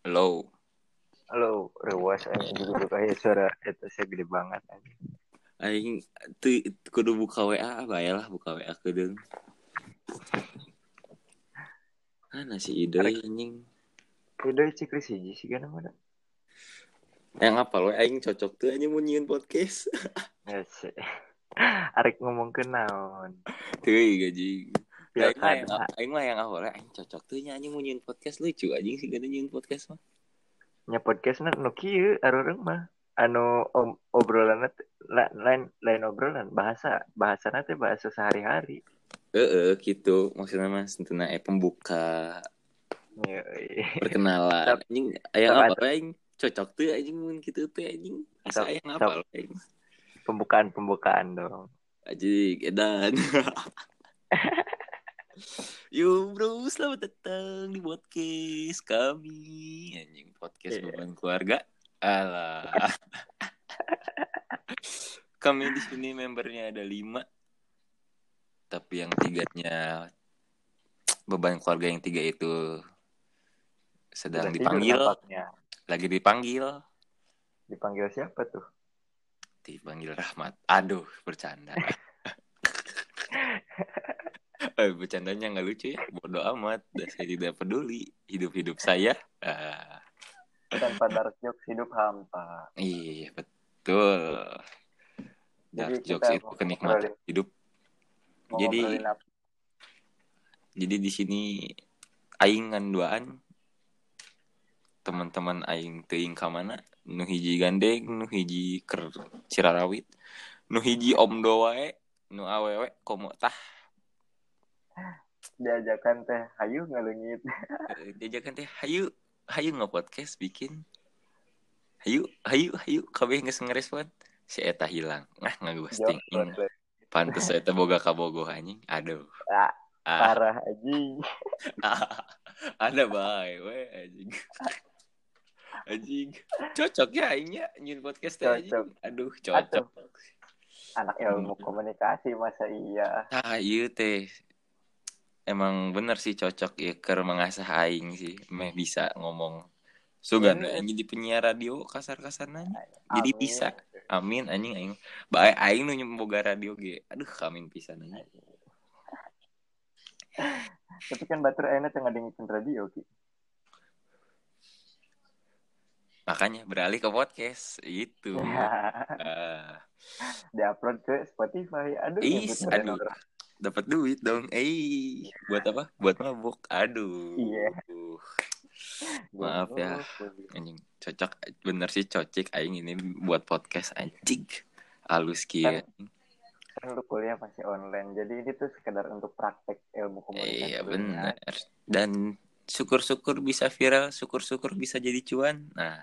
Halo. Halo, rewas aing juga buka ya suara eta saya gede banget anjing. Aing tuh kudu buka WA bayalah buka WA kedeung. Mana si ide anjing? Udah cikris hiji sih kan mana? Yang apa lo aing cocok tuh anjing mau nyieun podcast. Ya sih. Arek ngomong ke naon. Tuh gaji. Aing mah yang aing mah yang awalnya aing cocok tuh nya anjing mau podcast lucu anjing sih gak nyieun podcast mah. Nya podcastna nu kieu arureng mah. Anu om, obrolan lain lain obrolan bahasa bahasana teh bahasa sehari-hari. Heeh gitu maksudnya mas tentang eh pembuka perkenalan anjing aya tap- apa aing cocok tuh anjing mun gitu tuh anjing asa Tap- aya tap- ngapal aing pembukaan pembukaan dong. anjing edan Yo bro, selamat datang di podcast kami. Anjing, podcast Iya. beban keluarga. Alah. Kami di sini membernya ada lima. Tapi yang tiganya Beban keluarga yang tiga itu Sedang dipanggil. Lagi dipanggil. Dipanggil siapa tuh? Dipanggil Rahmat. Aduh, bercanda Eh, bercandanya nggak lucu ya. Bodoh amat. Dan saya tidak peduli hidup-hidup saya. Ah, Tanpa dark jokes hidup hampa. iya betul. Dark Jadi jokes itu kenikmatan ngobrolin- hidup. Mau Jadi- jadi di sini aing nganduaan teman-teman aing teuing ka mana? Nu hiji gandeng nu hiji ker cirarawit nu hiji omdo wae nu awewe komo tah diajakan teh hayu ngalungit Eh, diajakan teh hayu hayu nge podcast bikin. Hayu hayu hayu kabeh geus ngerespon si eta hilang. Nah ngeghosting Jawab deh. pantes eta boga kabogoh anjing. Aduh. Ah, ah, parah anjing. Ada bae we anjing. Anjing. Cocok ya aingnya nyun podcast teh anjing. Aduh cocok. Anak ilmu Hmm. komunikasi masa iya. Ah iya teh emang bener sih cocok ya ker mengasah aing sih. Meh bisa ngomong sugan Hmm. aing jadi penyiar radio kasar-kasar nanya jadi bisa. Amin anjing aing bae aing nu boga radio ge. Aduh amin pisan anjing. Tapi kan batur enak tengah dengerin radio ki. Makanya beralih ke podcast. Itu. Ah. diupload ke Spotify. Aduh nyebut aduh. Dapat duit dong. Eh buat apa? Buat mabuk. Aduh. Iya. Maaf ya. anjing. Cocok. Bener sih cocik. Aing ini buat podcast anjing. Halus kia kan lu kuliah masih online. Jadi ini tuh sekedar untuk praktek ilmu komunikasi. Iya lu. bener. Dan syukur-syukur bisa viral syukur-syukur bisa jadi cuan. Nah.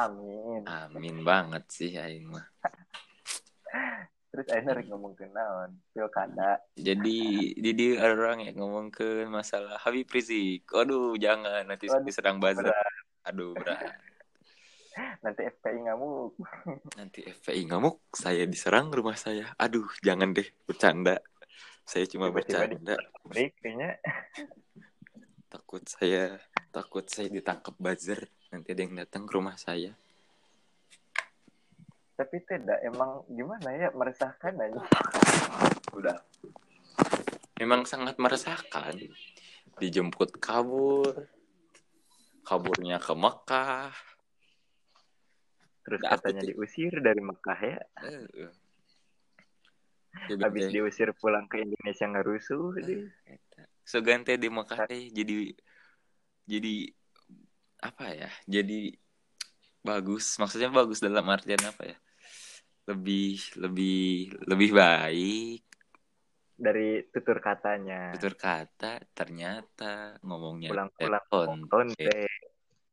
Amin. Amin banget sih aing mah terus akhirnya rek ngomong ke naon? Pilkada. Jadi jadi ada orang yang ngomong ke masalah Habib Rizik. Aduh jangan. Nanti Waduh, diserang buzzer berat. aduh berat. Nanti FPI ngamuk. Nanti FPI ngamuk saya diserang rumah saya. Aduh jangan deh bercanda. Saya cuma Tiba-tiba bercanda. break kayaknya. Takut saya takut saya ditangkap buzzer nanti ada yang datang ke rumah saya tapi tidak emang gimana ya meresahkan aja. Udah. Memang sangat meresahkan. Dijemput kabur kaburnya ke Mekah. Terus katanya diusir dari Mekah ya. Habis diusir pulang ke Indonesia nggak rusuh. Eta. Sogan teh di Mekah teh jadi jadi apa ya jadi bagus. Maksudnya bagus dalam artian apa ya lebih lebih lebih baik. Dari tutur katanya. Tutur kata ternyata ngomongnya pulang-pulang telepon lonte. Eh,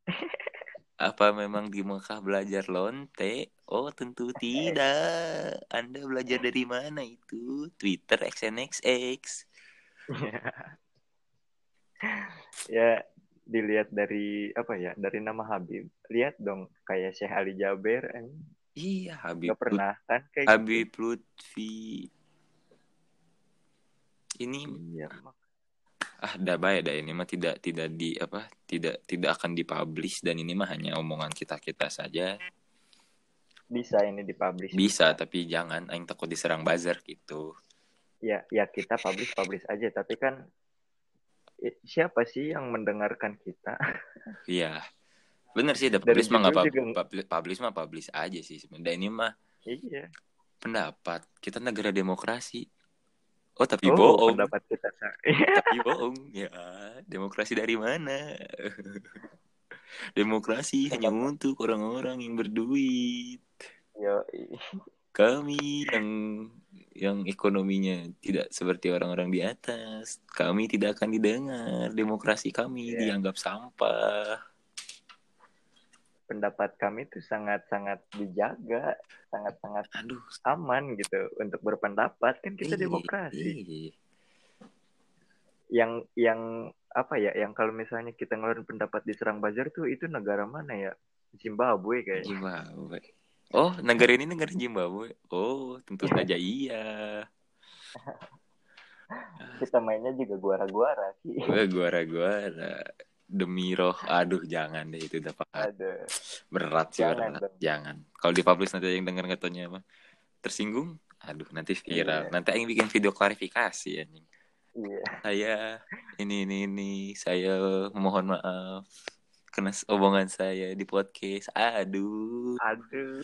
apa memang di Mekah belajar lonte? Oh tentu tidak. Anda belajar dari mana itu? Twitter XNXX ya dilihat dari apa ya dari nama Habib. Lihat dong kayak Syekh Ali Jaber anjing. Iya Habib nggak pernah kan kayak Habib Lutfi. Ini gitu. iya ah dah baik dah ini mah tidak tidak di apa tidak tidak akan dipublish dan ini mah hanya omongan kita kita saja. Bisa ini dipublish. Bisa tapi jangan. Aing takut diserang buzzer gitu. Ya ya kita publish publish aja. Tapi kan siapa sih yang mendengarkan kita? Iya bener sih ada publish mah nggak publish, publish mah publish aja sih sebenarnya ini mah iya. pendapat kita negara demokrasi. Oh tapi oh bohong. pendapat kita sa- tapi bohong. Ya demokrasi dari mana? Demokrasi hanya untuk orang-orang yang berduit. Yo kami yang yang ekonominya tidak seperti orang-orang di atas. Kami tidak akan didengar. Demokrasi kami Iya. dianggap sampah pendapat kami itu sangat sangat dijaga sangat sangat aduh. aman gitu untuk berpendapat. Kan kita iya, demokrasi. iya. yang yang apa ya yang kalau misalnya kita ngeluarin pendapat diserang buzzer tuh itu negara mana ya? Zimbabwe kayaknya. Zimbabwe. Oh negara ini negara Zimbabwe? Oh tentu saja iya. Kita mainnya juga guara-guara Ki. gue guara-guara demi roh aduh jangan deh itu udah Aduh. berat sih Jangan berat dong. jangan kalau dipublish nanti yang denger katanya apa tersinggung aduh nanti viral Iya. nanti yang bikin video klarifikasi anjing Iya. saya ini ini ini saya mohon maaf kena omongan saya di podcast aduh Aduh.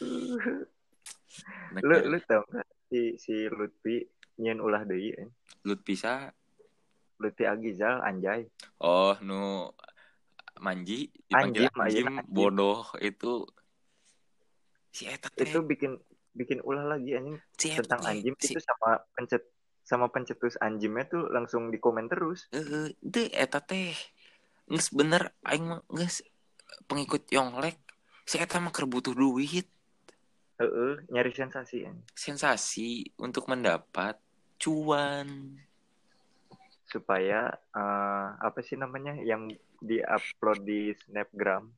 Nah, Lu lu tau gak si si Lutfi nyen ulah deui eh. Lut bisa Lutfi Agizal anjay. oh nu manji dipanggil Anjim, anjim, ayeuna anjim. bodoh itu si eta teh Itu bikin bikin ulah lagi anjing si eta tentang teh, anjim si itu sama pencet sama pencetus anjimnya tuh langsung di komen terus. eh deh eta teh nges bener aing mah nges pengikut Yonglek si eta mah keur butuh duit Heeh, nyari sensasi anjing. sensasi untuk mendapat cuan supaya eh, apa sih namanya yang diupload di Snapgram.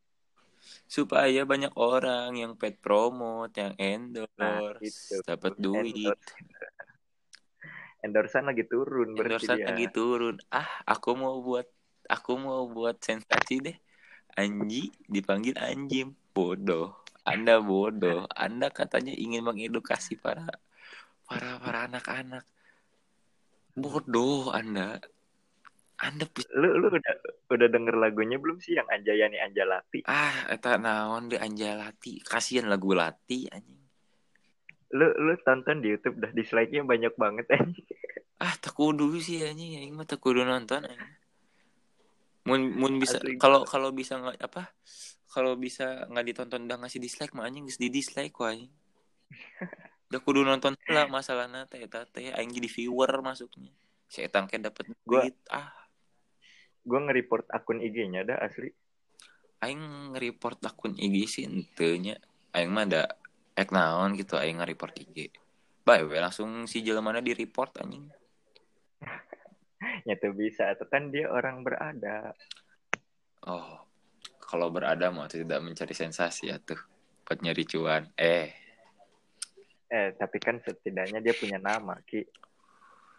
supaya banyak orang yang pet promote yang endorse Nah, itu. dapat duit. Endorsean lagi turun berarti endorse dia. lagi turun. Ah aku mau buat aku mau buat sensasi deh. Anji dipanggil anjim. Bodoh. Anda bodoh. Anda katanya ingin mengedukasi para para para anak-anak. Bodoh anda anda Lu lu udah udah denger lagunya belum sih yang Anjayani Anjalati? ah eta naon deh anjalati. Kasihan lagu lati anjing. Lu lu tonton di YouTube dah dislike-nya banyak banget anjing. ah tak kudu sih anjing. Aing mah tak kudu nonton anjing. mun mun bisa kalau kalau bisa nggak apa? Kalau bisa nggak ditonton udah ngasih dislike mah anjing geus di dislike wae udah kudu nonton lah masalahnya teh eta teh. Aing jadi viewer masuknya. Si etang Gua- duit ah Gue nge-report akun IG-nya dah asli. aing nge-report akun IG sih ente nya aing mah ada ek naon gitu aing nge-report IG Bae langsung si jelemana di report anjing Nyata bisa atau kan dia orang berada. Oh, kalau berada mau tidak mencari sensasi ya tuh buat nyari cuan. Eh, Eh, tapi kan setidaknya dia punya nama, Ki.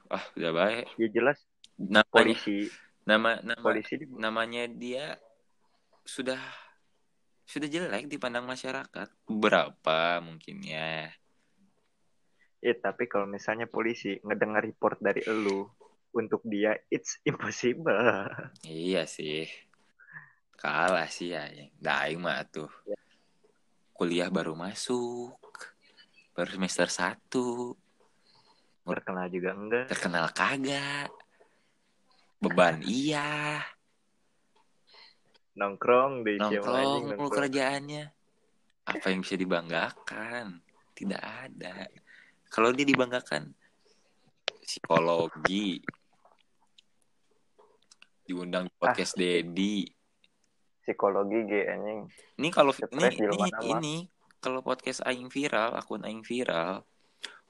ah udah baik. Ya jelas Namanya, polisi nama nama polisi namanya dia sudah sudah jelek dipandang masyarakat. Berapa mungkin ya? Ya, tapi kalau misalnya polisi ngedengar report dari elu untuk dia it's impossible. Iya sih. Kalah sih ya. Daing mah tuh. Kuliah baru masuk. Baru semester 1. Terkenal juga enggak. terkenal kagak beban. Iya. Nongkrong di nongkrong nongkrong. kerjaannya. Apa yang bisa dibanggakan? Tidak ada. Kalau dia dibanggakan psikologi. Diundang di podcast Dedi. Psikologi G anjing. ini kalau ini ini, ini kalau podcast aing viral akun aing viral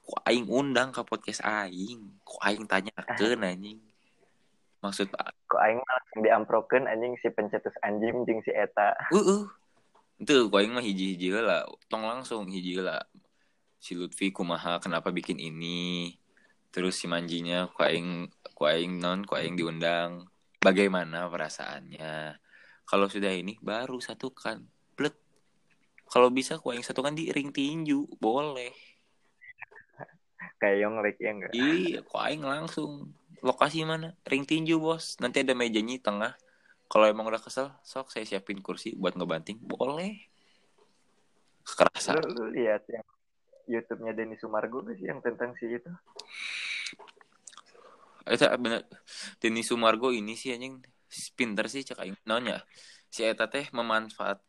kok aing undang ke podcast aing. Kok aing tanya ke anjing maksud Kok aing mah langsung diamprokeun anjing si pencetus anjing jeung si eta. Uh, uh. Itu kau yang mah hiji-hiji lah. Tong langsung hiji lah. Si Lutfi kumaha kenapa bikin ini. Terus si manjinya ku aing ku aing non ku aing diundang. bagaimana perasaannya kalau sudah ini baru satukan blet kalau bisa ku yang satukan di ring tinju boleh kayak Yonglek ya enggak iya ku aing langsung lokasi mana? Ring tinju bos. Nanti ada mejanya tengah. Kalau emang udah kesel sok saya siapin kursi buat ngebanting. Boleh. Kerasa lu, lu lihat yang YouTube-nya Denny Sumargo sih yang tentang si itu? Itu bener. Denny Sumargo ini sih anjing. Pinter sih cek aing. Nanya si eta teh memanfaat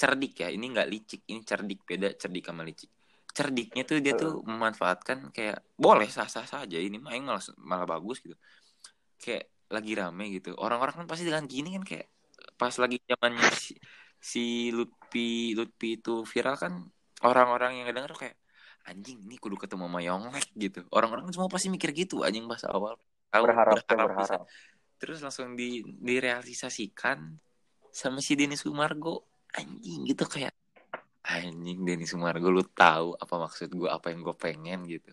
cerdik ya. Ini nggak licik. Ini cerdik. Beda cerdik sama licik cerdiknya tuh dia tuh memanfaatkan kayak boleh sah sah saja ini mah aing malah malah bagus gitu. Kayak lagi rame gitu. Orang-orang kan pasti dengan gini kan kayak pas lagi zamannya si, si Lutfi Lutfi itu viral kan orang-orang yang denger kayak anjing ini kudu ketemu sama Yonglek gitu. Orang-orang semua pasti mikir gitu anjing pas awal. Tahu berharap berharap berharap, bisa. terus langsung di direalisasikan sama si Denny Sumargo. Anjing gitu kayak anjing Denny Sumargo lu tahu apa maksud gue apa yang gue pengen gitu.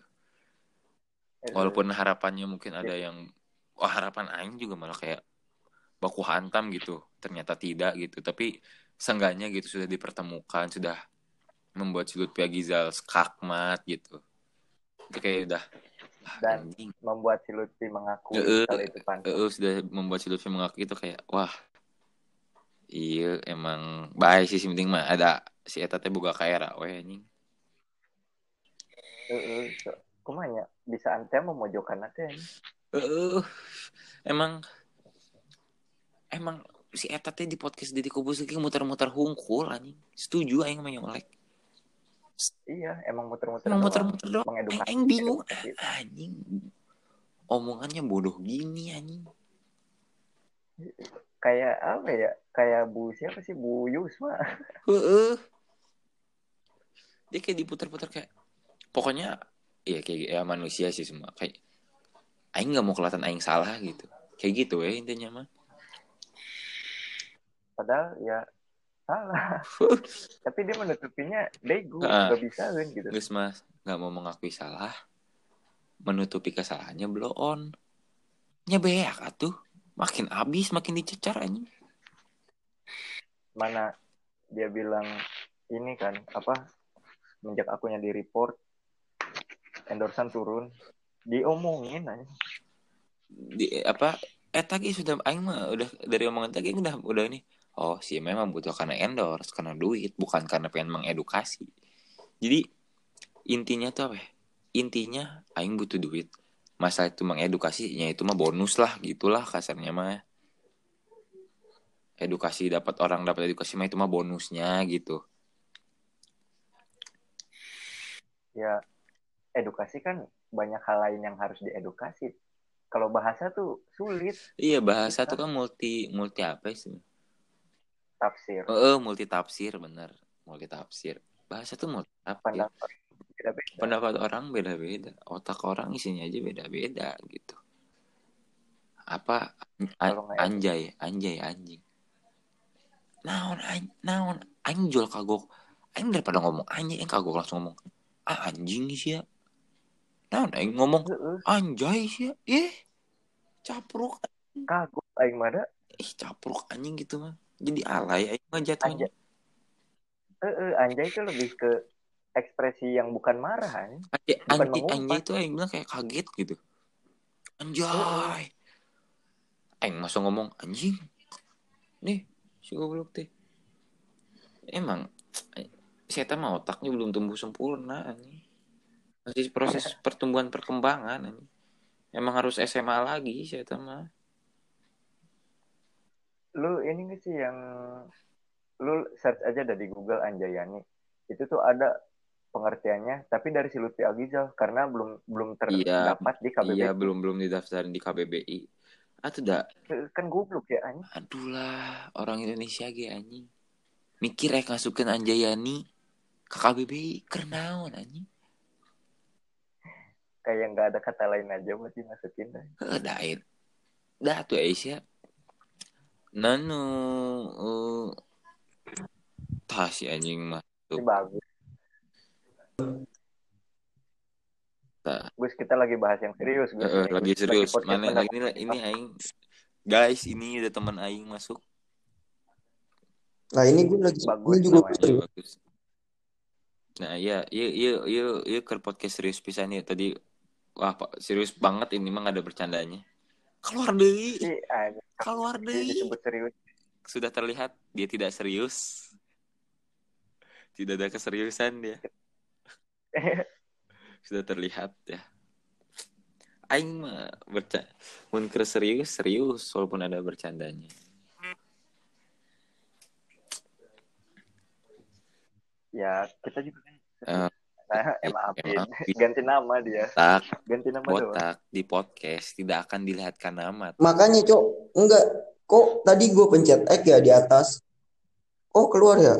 Walaupun harapannya mungkin ada yang wah harapan aing juga malah kayak baku hantam gitu. Ternyata tidak gitu. Tapi seenggaknya gitu sudah dipertemukan sudah membuat si Lutfi Agizal skakmat gitu. Itu kayak udah ah, Dan anjing. membuat si Lutfi mengakui Heeh, kalau itu pantas heeh, sudah membuat si Lutfi mengaku itu kayak wah iya emang baik sih sih penting mah ada si eta teh boga kaera we anjing. Heeh, kumanya bisa ante memojokkan nanti Heeh. emang emang si eta teh di podcast Deddy Kobus lagi muter-muter hungkul anjing. Setuju aing sama Yonglek iya emang muter-muter emang muter-muter doang. Mengedukasi. aing bingung. anjing. Omongannya bodoh gini anjing. Kayak apa ya? Kayak bu siapa sih? Bu Yusma. Heeh. Dia kayak diputar-putar kayak pokoknya ya kayak ya manusia sih semua kayak aing nggak mau kelihatan aing salah gitu. Kayak gitu ya intinya mah. padahal ya salah tapi dia menutupinya Ah. nggak bisa kan gitu Geus mas nggak mau mengakui salah, menutupi kesalahannya blow on. Nyebeak atuh. Makin abis makin dicecar anjing. mana dia bilang ini kan apa semenjak akunya di report endorsan turun. Diomongin aja Di apa eh tadi sudah aing mah udah dari omongan tadi udah udah ini. Oh sih memang butuh karena endorse karena duit bukan karena pengen mengedukasi. Jadi intinya tuh apa ya? intinya aing butuh duit. Masalah itu mengedukasinya itu mah bonus lah gitulah kasarnya mah. Edukasi dapat orang dapat edukasi mah itu mah bonusnya gitu ya edukasi kan banyak hal lain yang harus diedukasi. Kalau bahasa tuh sulit. Iya bahasa tuh kan multi multi apa sih? Tafsir. Oh, oh, multi tafsir bener. Multi tafsir bahasa tuh multi tafsir pendapat pendapat orang beda-beda. Otak orang isinya aja beda-beda gitu. Apa a- Kalau nggak anjay anjay anjing. Naon an naon anjol kagok. Aing daripada ngomong anjing aing kagok langsung ngomong anjing sih ya. Naon aing ngomong anjay sih ya. Eh capruk. Kagok aing mana ih capruk anjing gitu mah. Jadi alay aing mah jatuhnya. Heeh, anjay itu lebih ke ekspresi yang bukan marah anjing. anjay bukan anjay, anjay itu aing bilang kayak kaget gitu. Anjay. Aing masuk ngomong anjing. Nih si goblok teh. Emang saya mah otaknya belum tumbuh sempurna anjing. Masih proses pertumbuhan perkembangan anjing. Emang harus SMA lagi saya mah. Lu ini nggak sih yang lu search aja dari Google Anjayani. Itu tuh ada pengertiannya tapi dari si Lutfi Agizal karena belum belum Iya, terdapat di KBBI iya belum belum didaftarin di KBBI ah tuh dah. Kan goblok ya anjing. Aduh lah orang Indonesia ge anjing. Mikir rek ngasukeun Anjayani ke KBBI kernaon anjing? Kayak nggak ada kata lain aja buat dimasukin dah. Heuh, dah eh. dah tuh Aisyah. Nanu uh, tah si anjing mah bagus. Gus kita lagi bahas yang serius Gus. Ini, lagi serius. podcast mana lagi ini ini aing. Guys ini ada teman aing masuk. Nah ini gue lagi Bagus ini juga bagus nah iya iya iya iya iya ke podcast serius pisan ya tadi. Wah pak serius banget ini mah ada bercandanya. Keluar deh. Anjing. keluar deh. disebut serius. sudah terlihat dia tidak serius. Tidak ada keseriusan dia. Sudah terlihat ya. Aing mah berca mun keur serius serius walaupun ada bercandanya ya kita juga kan Eh, nah, maafin emang. ganti nama dia. Tak ganti nama doang. botak di podcast tidak akan dilihatkan nama. Makanya cok enggak. Kok tadi gue pencet X ya di atas. Oh keluar ya.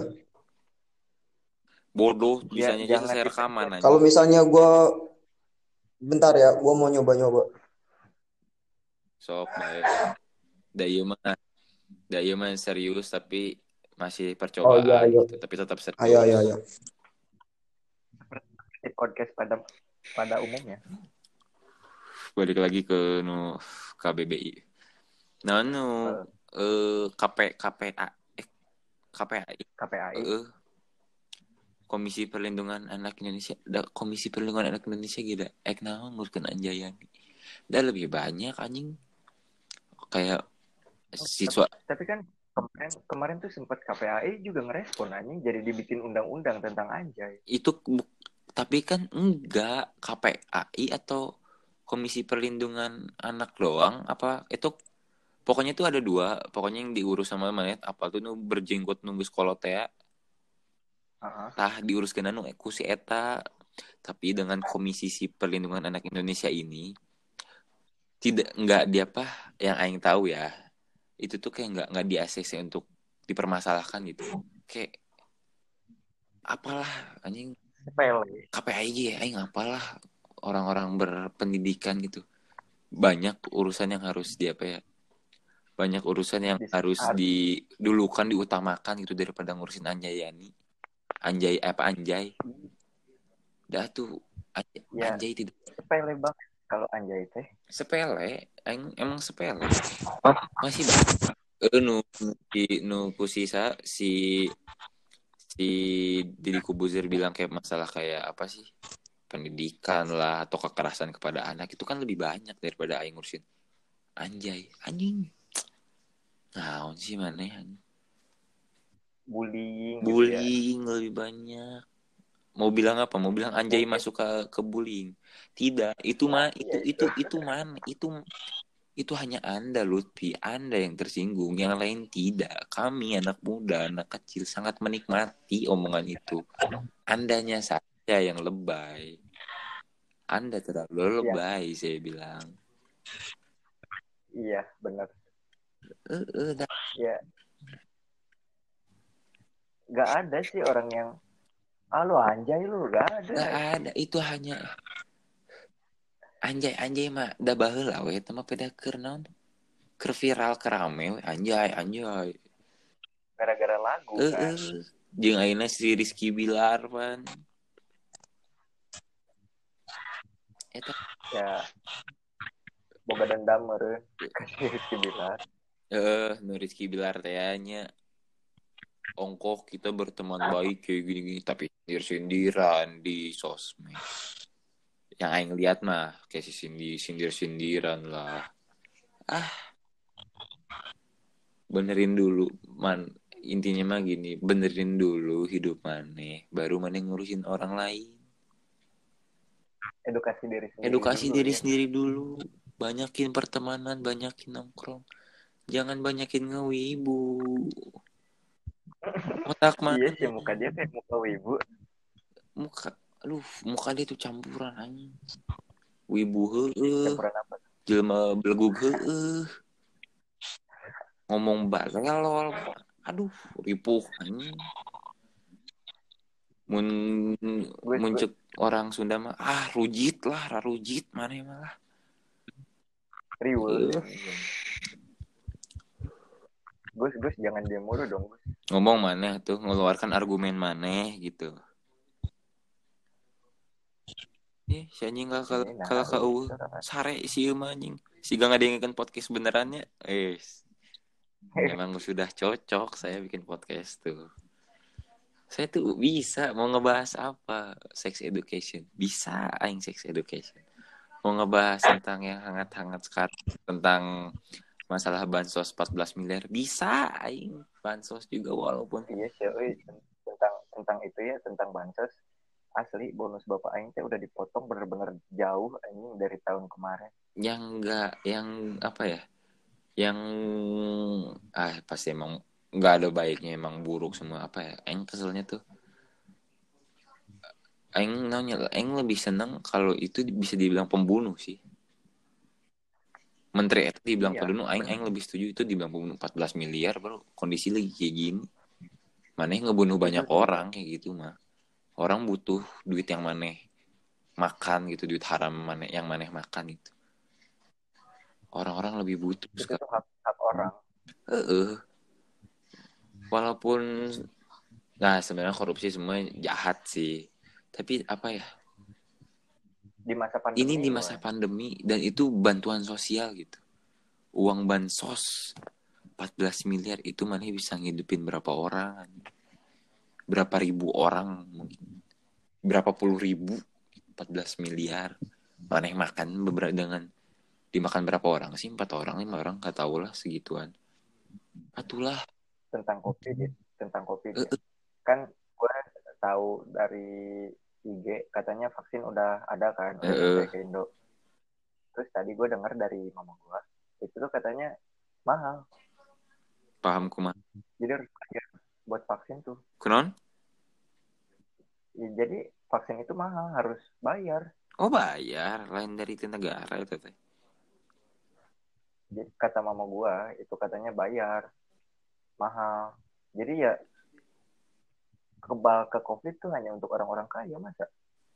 bodoh Ya, bisanya aja jangan saya rekaman aja. Kalau misalnya gue bentar ya, gue mau nyoba-nyoba. sok baik. Da mah da mah serius tapi masih percobaan Oh, iya, iya. gitu tapi tetap serius Ayo ayo ayo. di podcast pada pada umumnya. Balik lagi ke nu KBBI nah nu eh. KP KPA eh KPAI KPAI eh Komisi Perlindungan Anak Indonesia. Da Komisi Perlindungan Anak Indonesia gitu ek naon ngurkeun anjayani da lebih banyak anjing. Kayak siswa tapi kan kemarin kemarin tuh sempat KPAI juga ngerespon anjing. Jadi dibikin undang-undang tentang anjay. Itu tapi kan enggak. KPAI atau Komisi Perlindungan Anak doang? Apa itu pokoknya itu ada dua. Pokoknya yang diurus sama mana apa tuh nu berjenggot nunggu sekolah teh Heeh. tah diuruskan anu ku si eta. Tapi dengan Komisi si Perlindungan Anak Indonesia ini tidak enggak dia apa yang aing tahu ya itu tuh kayak enggak enggak di ACC untuk dipermasalahkan gitu. Kayak apalah anjing sepele. KPI ya aing apalah orang-orang berpendidikan gitu. Banyak urusan yang harus di apa ya banyak urusan yang harus harus. didulukan diutamakan gitu daripada ngurusin Anjayani Anjay apa Anjay? Dah tuh Anjay, Ya. Anjay tidak sepele banget kalau anjay teh? Sepele aing emang sepele. Masih banyak eh nu si- nu ku sisa si si Deddy Kubuzir bilang kayak masalah kayak apa sih? Pendidikan lah atau kekerasan kepada anak itu kan lebih banyak daripada aing ngurusin. Anjay anjing. Naon sih mana bullying gitu ya. bullying lebih banyak mau bilang apa? Mau bilang anjay masuk ke ke bullying. Tidak. Itu mah itu Iya, itu itu mana itu itu hanya anda Lutfi. Anda yang tersinggung. Yang lain tidak. Kami anak muda anak kecil sangat menikmati omongan itu. Andanya saja yang lebay. Anda terlalu Iya. lebay saya bilang. Iya benar. Eh, dah. ya nggak ada sih orang yang ah lu anjay lu nggak ada. Nggak ada itu hanya anjay anjay mah da baheula we teh mah peda keur naon keur viral keur rame we anjay anjay. Gara-gara lagu eh kan? eh jeung ayeuna si Rizky Bilar pan. Eta ya. Boga dendam meureun kasih Rizky Bilar. Eh nu Rizky Bilar teh nya ongkoh kita berteman baik kayak gini-gini tapi sindir-sindiran di sosmed. Yang aing lihat mah kayak si sindir sindir-sindiran lah. Ah. Benerin dulu man intinya mah gini benerin dulu hidup maneh baru maneh ngurusin orang lain. Edukasi diri sendiri edukasi dulu, diri ya. sendiri dulu banyakin pertemanan banyakin nongkrong. Jangan banyakin ngewibu otak mah iya sih muka dia kayak muka wibu. Muka aduh muka dia tuh campuran anjing. Wibu heeh. Campuran apa? Jelema belegug heeh. Ngomong balelol. Aduh ripuh anjing. Mun Gue- mun cek orang Sunda mah ah rujit lah rarujit mana malah. Riwel Eh. Gus Gus jangan dia mulu dong Gus. Ngomong mana tuh? Ngeluarkan argumen mana gitu. Eh, si anjing nah, kalau kau harus. sare si ieu mah anjing. Si gak ngadengin podcast benerannya? Eh emang sudah cocok saya bikin podcast tuh. Saya tuh bisa mau ngebahas apa? Sex education. Bisa aing sex education. Mau ngebahas tentang yang hangat-hangat sekarang tentang masalah bansos 14 miliar. Bisa aing. Bansos juga walaupun. Iya sih tentang tentang itu ya tentang bansos. Asli bonus bapak aing teh udah dipotong bener-bener jauh anjing dari tahun kemarin. Yang enggak yang apa ya? Yang ah pasti emang nggak ada baiknya emang buruk semua. Apa ya? Aing keselnya tuh Aing nanya Aing lebih seneng kalau itu bisa dibilang pembunuh sih Menteri itu dibilang Iya, pembunuh Aing Aing lebih setuju itu dibilang pembunuh 14 miliar baru kondisi lagi kayak gini mana yang ngebunuh banyak sih. orang kayak gitu mah orang butuh duit yang maneh makan gitu duit haram mana yang maneh makan itu orang-orang lebih butuh itu sekarang hak hak orang Heeh. Walaupun nah sebenarnya korupsi semua jahat sih. Tapi apa ya? Di masa pandemi Ini di masa pandemi dan itu bantuan sosial gitu. Uang bansos 14 miliar itu mana bisa ngidupin berapa orang? Berapa ribu orang mungkin. Berapa puluh ribu 14 miliar. Mana yang makan beberapa dengan dimakan berapa orang sih? Empat orang, lima orang, gak tau lah segituan. Atulah. tentang covid ya, tentang covid eh. kan gue tahu dari IG katanya vaksin udah ada kan udah sampai ke Indo. Terus tadi gue dengar dari mama gue itu tuh katanya mahal. Paham kumah. jadi harus bayar buat vaksin tuh. Kunon? Ya, jadi vaksin itu mahal harus bayar. Oh bayar, lain dari itu negara itu teh. Jadi, kata mama gue itu katanya bayar. Mahal. Jadi ya kebal ke covid tuh hanya untuk orang-orang kaya masa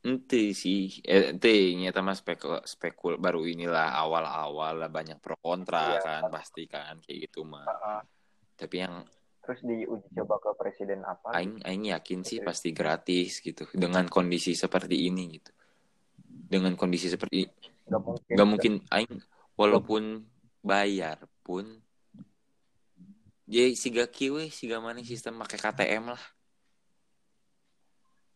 Ente sih, eh, ente nyata mah spekul, spekul baru inilah awal-awal lah banyak pro kontra Iya. kan pasti kan kayak gitu mah. Uh-uh. Tapi yang terus diuji coba ke presiden apa aing aing yakin sih pasti gratis gitu dengan kondisi seperti ini gitu. Dengan kondisi seperti nggak mungkin nggak mungkin aing walaupun bayar pun jadi siga kiwe siga mana sistem pakai KTM lah.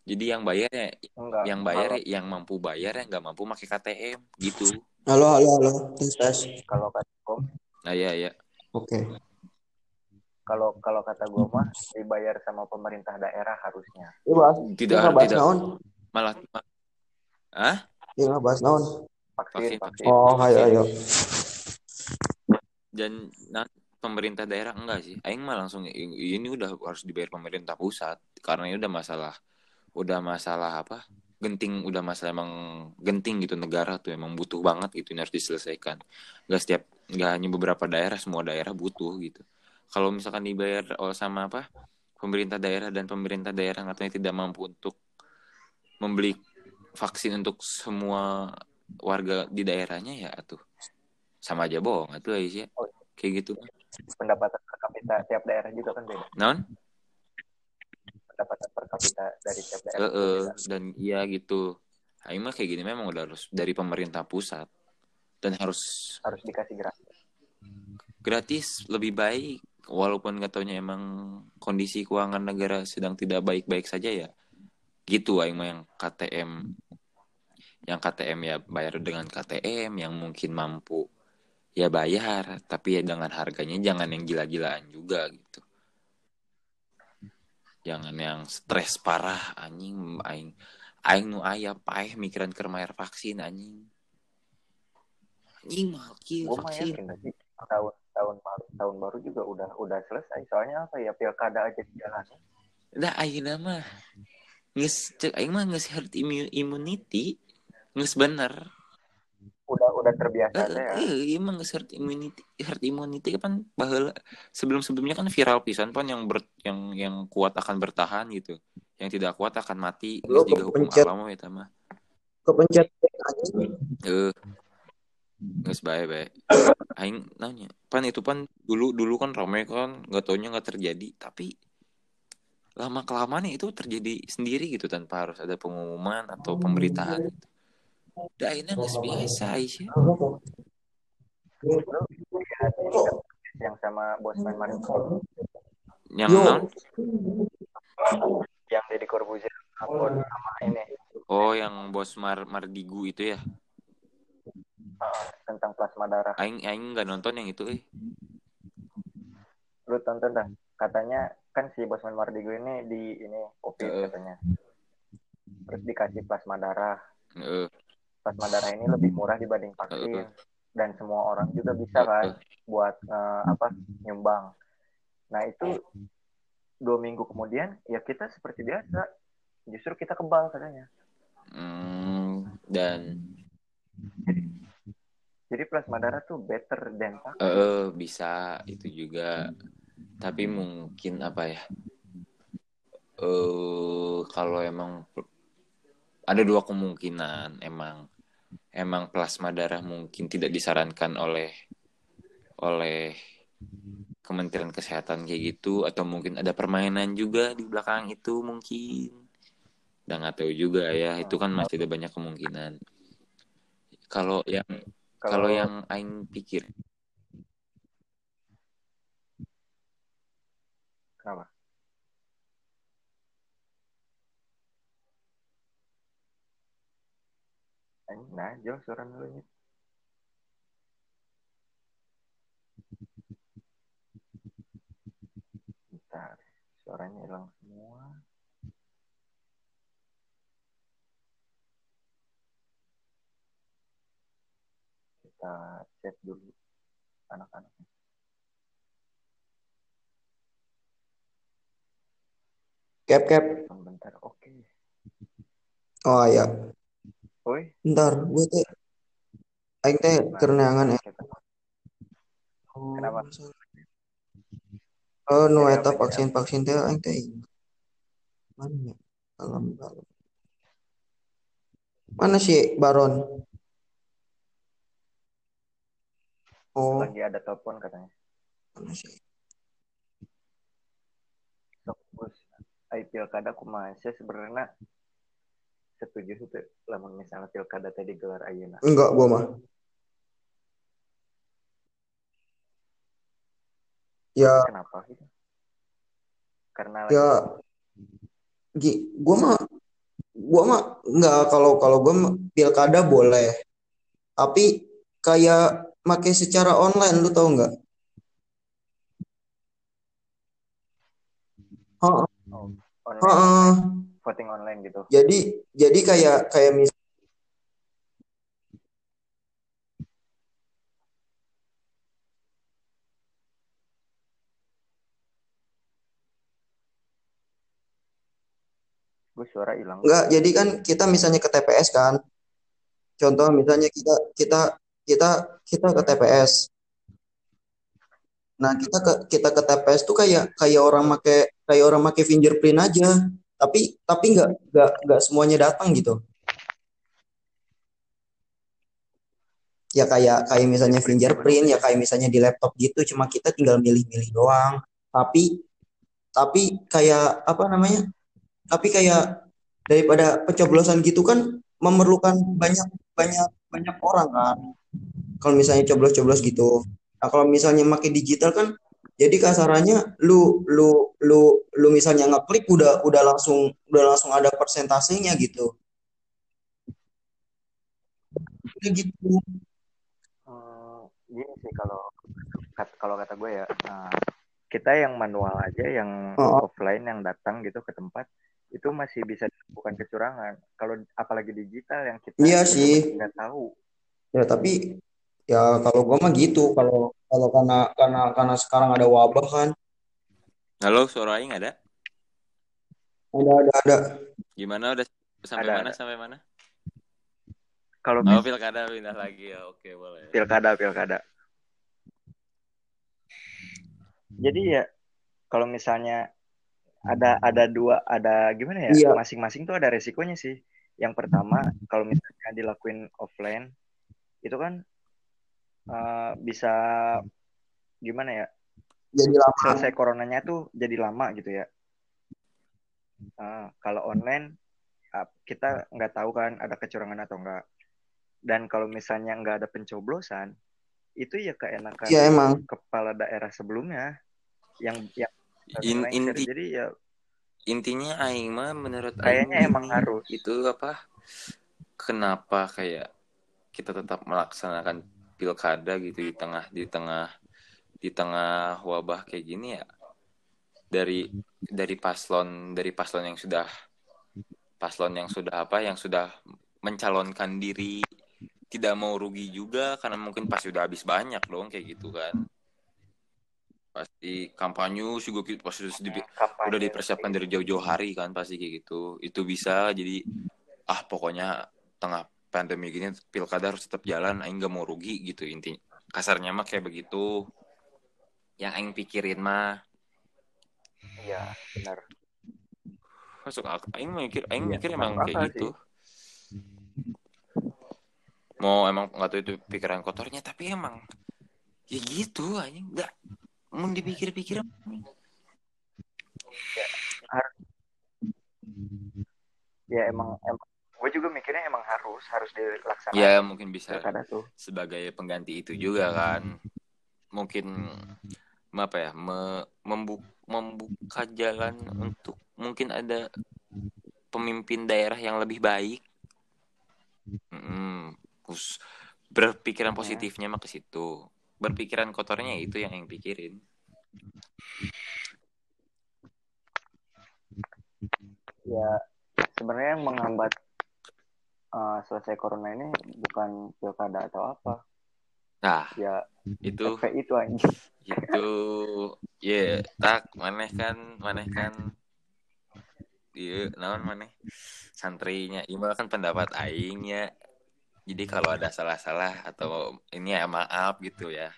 Jadi yang bayar ya enggak yang bayar ya, yang mampu bayar yang nggak mampu pakai KTM gitu. Halo, halo, halo. Tes, tes. kalau kata gue Nah ya ya. Oke. kalau kalau kata gue mah dibayar sama pemerintah daerah harusnya Iya, bahas. Tidak bahas tidak naon? malah ma- ah Iya, bahas naon? vaksin Vaksin, vaksin, Oh, ayo, ayo. dan nah, pemerintah daerah enggak sih. Aing mah langsung ini udah harus dibayar pemerintah pusat karena ini udah masalah udah masalah apa? Genting udah masalah emang genting gitu negara tuh emang butuh banget gitu ini harus diselesaikan. Enggak setiap enggak hanya beberapa daerah semua daerah butuh gitu. Kalau misalkan dibayar oleh sama apa? Pemerintah daerah dan pemerintah daerah katanya tidak mampu untuk membeli vaksin untuk semua warga di daerahnya ya tuh sama aja bohong atuh Aisyah kayak gitu pendapatan per kapita tiap daerah juga kan beda non pendapatan per kapita dari tiap daerah eh, beda. dan iya gitu. Aing mah kayak gini memang udah harus dari pemerintah pusat dan harus harus dikasih gratis. gratis lebih baik. Walaupun nggak taunya emang kondisi keuangan negara sedang tidak baik-baik saja ya. Gitu Aing mah yang KTM yang KTM ya bayar dengan KTM yang mungkin mampu ya bayar. Tapi ya dengan harganya jangan yang gila-gilaan juga gitu jangan yang stres parah anjing. Aing aing nu aya paeh mikiran keur mayar vaksin anjing. Anjing mahal kieu mah vaksin. tahun tahun baru tahun baru juga udah udah selesai. Soalnya apa ya pilkada aja di jalan. Dah ayeuna mah. Geus cek aing mah geus herd immu- immunity. Geus bener udah terbiasa teh ya. Eh, iya emang herd immunity herd immunity kan baheula sebelum sebelumnya kan viral pisan pan yang ber, yang yang kuat akan bertahan gitu. Yang tidak kuat akan mati. Geus juga hukum alam eta mah. Kepencet anjing. eh. Geus bae bae aing nanya pan itu pan dulu dulu kan ramai kan nggak taunya nggak terjadi. Tapi lama kelamaan itu terjadi sendiri gitu tanpa harus ada pengumuman atau pemberitaan gitu. Dah akhirnya nggak biasa Aisyah. yang sama Bosman Marco Yang non? yang Deddy Corbuzier upload sama ini Oh, yang bos Mar Mardigu itu ya. uh, tentang plasma darah Aing aing nggak nonton yang itu eh. lu tonton dah katanya kan si Bosman Mardigu ini di ini covid Heeh. katanya terus dikasih plasma darah Heeh. Plasma darah ini lebih murah dibanding vaksin dan semua orang juga bisa kan buat eh, apa nyumbang. Nah itu dua minggu kemudian ya kita seperti biasa. Justru kita kebal katanya. Hmm, dan jadi plasma darah tuh better than vaksin eh bisa itu juga. Tapi mungkin apa ya? Eh kalau emang ada dua kemungkinan emang emang plasma darah mungkin tidak disarankan oleh oleh Kementerian Kesehatan kayak gitu atau mungkin ada permainan juga di belakang itu mungkin. Udah nggak tahu juga ya itu kan masih ada banyak kemungkinan. Kalau yang kalau yang aing pikir kenapa nah jauh suara lu ini bentar suaranya hilang semua kita chat dulu anak-anak Cap cap. bentar oke Oh iya. Oi, Bentar, gue teh aing teh kerenangan ya. Oh, Kenapa? Oh, nu eta apa, jadi vaksin-vaksin teh aing teh. Mana ya? Dalam. Mana sih Baron? Oh, lagi ada telepon katanya mana sih? sok bos ai pilkada kumaha sebenarnya setuju itu lamun misalnya pilkada tadi gelar ayeuna Enggak, gua mah. Ya, kenapa gitu karena lagi ya, gi, gua mah, gua mah enggak. Kalau kalau gua mah pilkada boleh, tapi kayak make secara online, lu tahu nggak? Oh, online. heeh. Voting online gitu Jadi, jadi kayak kayak mis gue suara hilang Enggak, jadi kan kita misalnya ke TPS kan. Contoh misalnya kita kita kita kita ke TPS. Nah, kita ke kita ke TPS tuh kayak kayak orang make kayak orang make fingerprint aja. Tapi tapi enggak enggak enggak semuanya datang gitu. Ya kayak kayak misalnya fingerprint, ya kayak misalnya di laptop gitu, cuma kita tinggal milih-milih doang. Tapi tapi kayak apa namanya? Tapi kayak daripada pencoblosan gitu kan memerlukan banyak banyak banyak orang kan. Kalau misalnya coblos-coblos gitu. Nah, kalau misalnya pakai digital kan jadi kasarannya lu lu lu lu misalnya ngeklik udah udah langsung udah langsung ada persentasenya gitu. Udah gitu. Hmm, gini sih kalau kalau kata gue ya nah, kita yang manual aja yang Oh. offline yang datang gitu ke tempat itu masih bisa bukan kecurangan kalau apalagi digital yang kita Iya sih. nggak tahu Ya tapi ya kalau gua mah gitu. Kalau kalau karena karena karena sekarang ada wabah kan. Halo suara aing ada? Ada ada ada. Gimana? Udah sampai Ada, mana? ada. sampai mana? Kalau oh pilkada pindah lagi. Ya oke boleh. Pilkada pilkada. Jadi ya kalau misalnya ada ada dua ada gimana ya? Iya. masing-masing tuh ada resikonya sih. Yang pertama kalau misalnya dilakuin offline itu kan eh, bisa gimana ya? Jadi lama. selesai coronanya tuh jadi lama gitu ya. Eh, kalau online ah, kita nggak tahu kan ada kecurangan atau enggak dan kalau misalnya nggak ada pencoblosan itu ya keenakan ya emang. kepala daerah sebelumnya yang yang In, inti jadi ya intinya aing mah menurut Kayaknya aing emang harus. itu apa kenapa kayak kita tetap melaksanakan pilkada gitu di tengah di tengah di tengah wabah kayak gini ya dari dari paslon dari paslon yang sudah paslon yang sudah apa yang sudah mencalonkan diri tidak mau rugi juga karena mungkin pasti udah habis banyak dong kayak gitu kan pasti kampanye juga pasti sudah di- kampanye. udah dipersiapkan dari jauh-jauh hari kan pasti kayak gitu itu bisa jadi ah pokoknya tengah pandemi gini pilkada harus tetap jalan aing gak mau rugi gitu intinya kasarnya mah kayak begitu. Yang aing pikirin mah. Iya benar. Masuk akal aing mikir aing Iya, mikir emang kayak akal gitu. mau emang nggak tahu itu pikiran kotornya tapi emang ya gitu anjing nggak mau dipikir-pikir. Ya emang emang gue juga mikirnya emang harus harus dilaksanakan. Ya mungkin bisa pilkada tuh. sebagai pengganti itu juga kan. Mungkin apa ya me- membu- membuka jalan untuk mungkin ada pemimpin daerah yang lebih baik. Mm, terus berpikiran positifnya mah ke situ. Berpikiran kotornya itu yang yang pikirin. Ya sebenarnya yang menghambat uh, selesai corona ini bukan pilkada atau apa. Nah ya itu. FPI itu aja itu ya tak maneh kan maneh kan. Iya naon maneh? Santrinya imal kan pendapat aingnya jadi kalau ada salah-salah atau ini ya maaf gitu ya.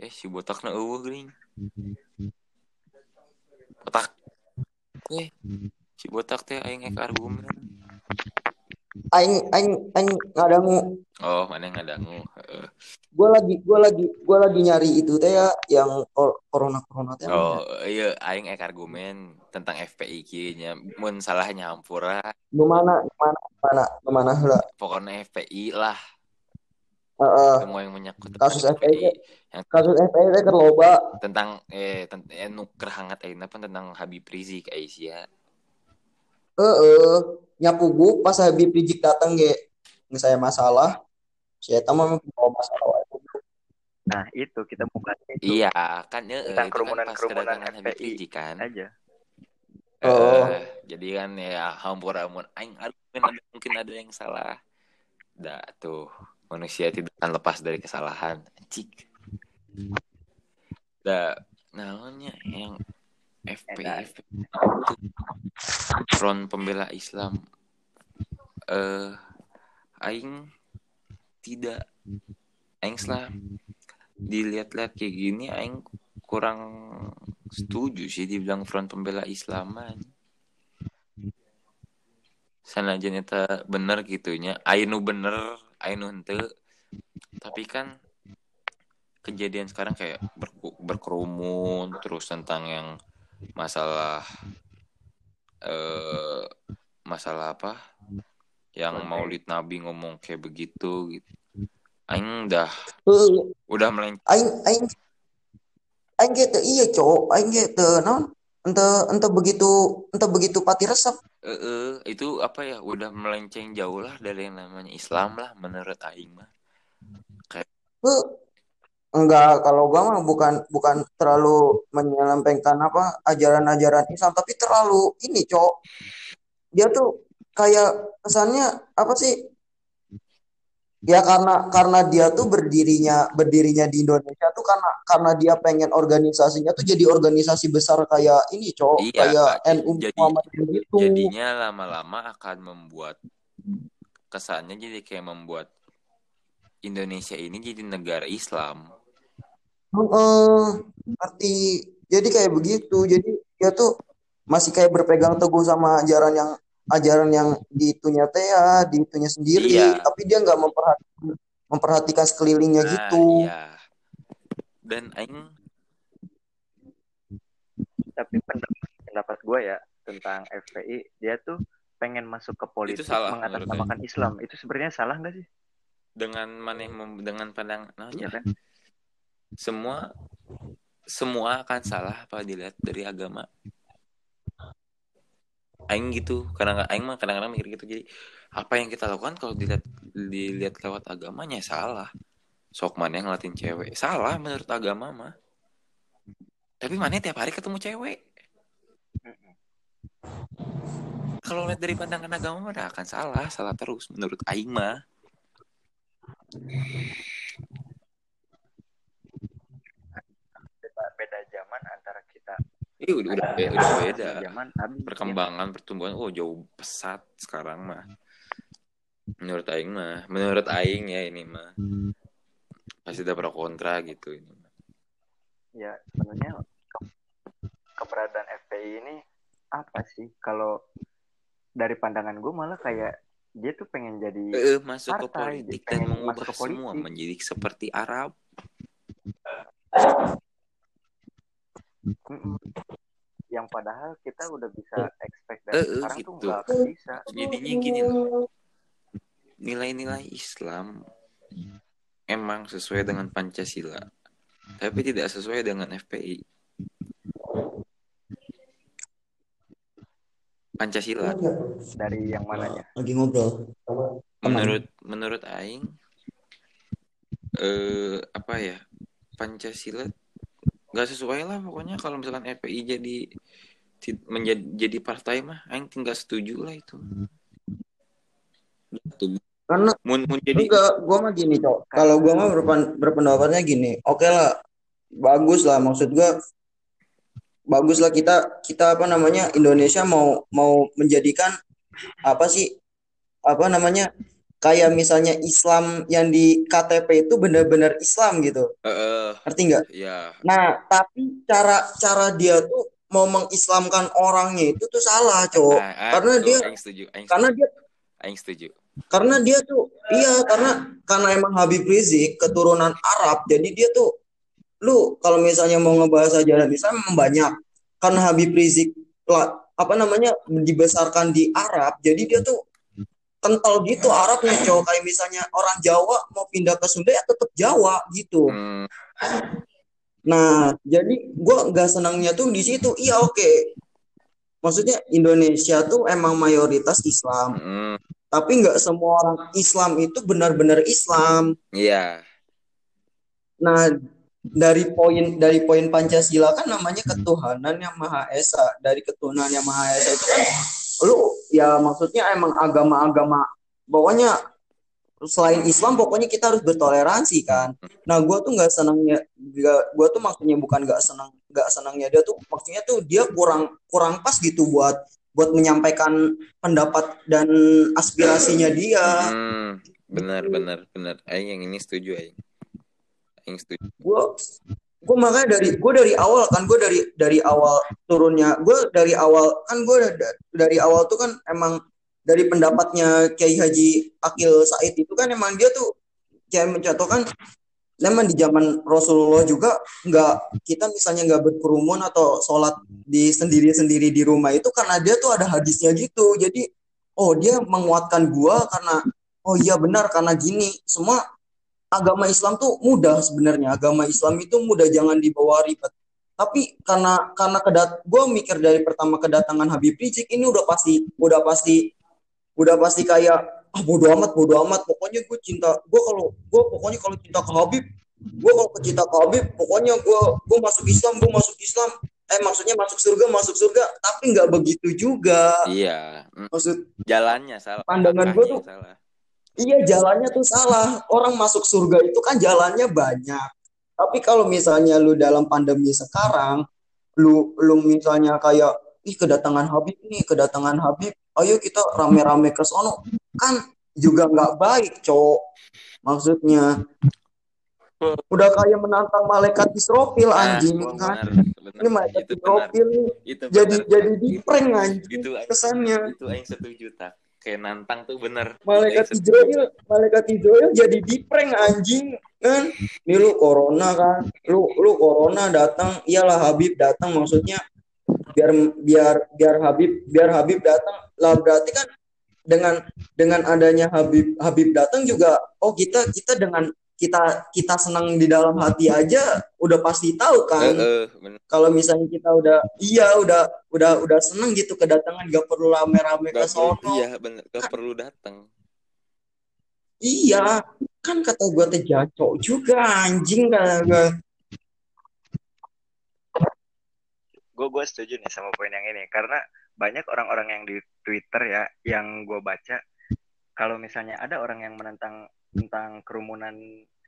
Eh si botakna eueuh geuning. Botak. Eh si botak teh aing ek argumen. Aing aing aing ngadangu. Oh mana ngadangu? Heeh. Gue lagi gue lagi gue lagi nyari itu teh ya yang corona corona teh. Oh iya, aing ek argumen tentang FPI kieu mun salahnya hampura, nu mana mana mana mana heula pokoknya FPI lah, Heeh. semua yang menyangkut Kasus FPI. yang kasus FPI teh keur loba tentang eh tentang eh, nuker hangat ayeuna pan tentang Habib Rizik Aisyah. Heeh nyapu guk pas Habib Rizik datang ge nggak saya masalah saya tahu mah bawa masalah wae. nah itu kita bukan itu Iya, kan ya Tentang kerumunan-kerumunan kedatangan Habib FPI. Rizik kan. aja Oh. Eh, jadi kan ya hampura mun aing argumen ada mungkin ada yang salah. Dah tuh manusia tidak akan lepas dari kesalahan. Cik. Dah namanya yang Enak. FPI Front Pembela Islam eh aing tidak aing setelah dilihat-lihat kayak gini aing kurang setuju sih dibilang front pembela Islaman. Sanajan eta bener gitunya, ainu bener, ainu henteu. Tapi kan kejadian sekarang kayak berkerumun terus tentang yang masalah eh masalah apa? Yang. Maulid Nabi ngomong kayak begitu gitu. Aing udah Heuh, udah melenceng aing aing aing ge teu iya cok aing ge teu naon ente ente begitu ente begitu pati resep Eh, eh, itu apa ya udah melenceng jauh lah dari yang namanya Islam lah menurut Aing mah. Heuh. Enggak kalau gua mah bukan bukan terlalu menyampaikan apa ajaran-ajaran Islam tapi terlalu ini cok. Dia tuh kayak kesannya apa sih? Ya karena karena dia tuh berdirinya berdirinya di Indonesia tuh karena karena dia pengen organisasinya tuh jadi organisasi besar kayak ini cok. Iya, kayak jadi- NU jadi- Muhammadiyah gitu. Jadinya lama-lama akan membuat kesannya jadi kayak membuat Indonesia ini jadi negara Islam. Heeh, ngerti jadi kayak begitu. Jadi dia tuh masih kayak berpegang teguh sama ajaran yang ajaran yang ditunya teh ya ditunya sendiri. Iya. tapi dia nggak memperhatikan memperhatikan sekelilingnya Nah, gitu. iya. Dan Aing tapi pendapat pendapat gue ya tentang FPI dia tuh pengen masuk ke politik salah mengatasnamakan Islam. Itu sebenarnya salah nggak sih? Dengan mana dengan pandang nah, iya. kan semua semua akan salah apa dilihat dari agama. Aing gitu kadang aing mah kadang-kadang mikir gitu. Jadi apa yang kita lakukan kalau dilihat dilihat lewat agamanya salah. Sok mana yang ngelatin cewek. Salah menurut agama mah. Tapi mana tiap hari ketemu cewek. Kalau lihat dari pandangan agama mah akan salah salah terus menurut aing mah beda zaman antara Iya udah udah, beda, udah beda. zaman perkembangan pertumbuhan oh jauh pesat sekarang mah. Menurut aing mah, menurut aing ya ini mah. Pasti ada pro kontra gitu ini. Ya, sebenarnya keberadaan FPI ini apa sih? Kalau dari pandangan gue malah kayak dia tuh pengen jadi eh, masuk partai, ke politik dan mengubah ke politik. semua menjadi seperti Arab. Yang padahal kita udah bisa expect dari uh, sekarang gitu. tuh nggak bisa. Jadinya gini loh. Nilai-nilai Islam emang sesuai dengan Pancasila, tapi tidak sesuai dengan FPI. Pancasila. Dari yang mananya? Lagi ngobrol. Menurut menurut aing eh apa ya? Pancasila nggak sesuai lah pokoknya kalau misalkan FPI jadi menjadi jadi partai mah aing tinggal setuju lah itu. Karena mun, mun jadi enggak, gua mah gini, Cok. Kalau gua mah berpen, berpendapatnya gini. Oke okay lah. Bagus lah maksud gua baguslah kita kita apa namanya Indonesia mau mau menjadikan apa sih apa namanya kayak misalnya Islam yang di KTP itu benar-benar Islam gitu. Uh, Ngerti nggak? Yeah. Nah, tapi cara cara dia tuh mau mengislamkan orangnya itu tuh salah, cowok. Nah, karena dia aing setuju, aing karena dia aing setuju. Karena dia tuh iya karena karena emang Habib Rizik keturunan Arab, jadi dia tuh lu kalau misalnya mau ngebahas ajaran Islam banyak karena Habib Rizik lah apa namanya dibesarkan di Arab jadi dia tuh kental gitu Arabnya cowok kayak misalnya orang Jawa mau pindah ke Sunda ya tetap Jawa gitu hmm. nah jadi gue nggak senangnya tuh di situ iya oke okay. maksudnya Indonesia tuh emang mayoritas Islam hmm. tapi nggak semua orang Islam itu benar-benar Islam iya yeah. nah dari poin dari poin Pancasila kan namanya ketuhanan yang maha esa dari ketuhanan yang maha esa itu kan lu ya maksudnya emang agama-agama pokoknya selain Islam pokoknya kita harus bertoleransi kan. Nah gue tuh nggak senangnya gue tuh maksudnya bukan nggak senang nggak senangnya dia tuh maksudnya tuh dia kurang kurang pas gitu buat buat menyampaikan pendapat dan aspirasinya dia. Hmm, benar benar benar. Aing yang ini setuju Aing. Gue gue makanya dari gue dari awal kan gue dari dari awal turunnya gue dari awal kan gue dari awal tuh kan emang dari pendapatnya Kiai Haji Akil Said itu kan emang dia tuh kayak mencontohkan memang di zaman Rasulullah juga nggak kita misalnya nggak berkerumun atau sholat di sendiri sendiri di rumah itu karena dia tuh ada hadisnya gitu. Jadi oh dia menguatkan gua karena oh iya benar karena gini. Semua agama Islam tuh mudah sebenarnya. Agama Islam itu mudah jangan dibawa ribet. Tapi karena karena kedat gue mikir dari pertama kedatangan Habib Rizik ini udah pasti udah pasti udah pasti kayak ah bodo amat bodo amat. Pokoknya gue cinta gue kalau gue pokoknya kalau cinta ke Habib gue kalau cinta ke Habib pokoknya gue gue masuk Islam gue masuk Islam. Eh maksudnya masuk surga masuk surga. Tapi nggak begitu juga. Iya. Maksud jalannya salah. Pandangan gue tuh salah Iya jalannya tuh salah. Orang masuk surga itu kan jalannya banyak. Tapi kalau misalnya lu dalam pandemi sekarang, lu lu misalnya kayak ih kedatangan Habib nih, kedatangan Habib, ayo kita rame-rame ke sono. Kan juga nggak baik, cowok. Maksudnya udah kayak menantang malaikat Israfil nah, anjing nah, kan. Benar, Ini malaikat Israfil jadi jadi di prank anjing itu, kesannya. Itu yang setuju tak kayak nantang tuh bener. Malaikat Israel malaikat Israel jadi di prank anjing. Kan? Ini lu corona kan? Lu lu corona datang. Iyalah Habib datang maksudnya biar biar biar Habib biar Habib datang. Lah berarti kan dengan dengan adanya Habib Habib datang juga oh kita kita dengan kita kita senang di dalam hati aja udah pasti tahu kan. Kalau misalnya kita udah iya udah udah udah seneng gitu kedatangan gak perlu rame-rame ke sono. iya bener, gak perlu datang. iya kan kata gue teh jacok juga anjing kan gue gue gue setuju nih sama poin yang ini karena banyak orang-orang yang di Twitter ya yang gue baca kalau misalnya ada orang yang menentang tentang kerumunan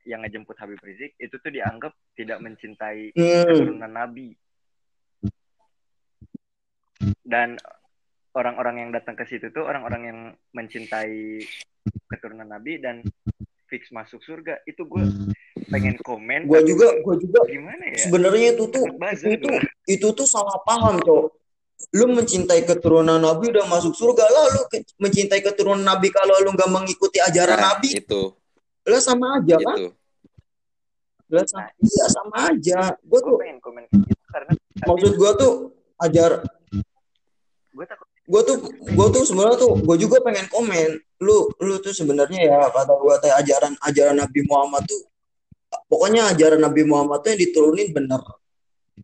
yang ngejemput Habib Rizik itu tuh dianggap tidak mencintai hmm, keturunan Nabi. Dan orang-orang yang datang ke situ tuh orang-orang yang mencintai keturunan Nabi dan fix masuk surga. Itu gue pengen komen gue juga gue juga gimana ya? sebenarnya itu tuh itu tuh itu tuh salah paham cok lu mencintai keturunan Nabi udah masuk surga lah lu ke- mencintai keturunan Nabi kalau lu nggak mengikuti ajaran Nah, Nabi itu, lah sama aja kan itu. lah sama, iya sama aja. Gue tuh pengen komen gitu karena maksud gue tuh ajar gue takut. gue tuh gue tuh sebenarnya tuh gue juga pengen komen. Lu lu tuh sebenarnya ya kata gue teh ajaran ajaran Nabi Muhammad tuh pokoknya ajaran Nabi Muhammad tuh yang diturunin bener.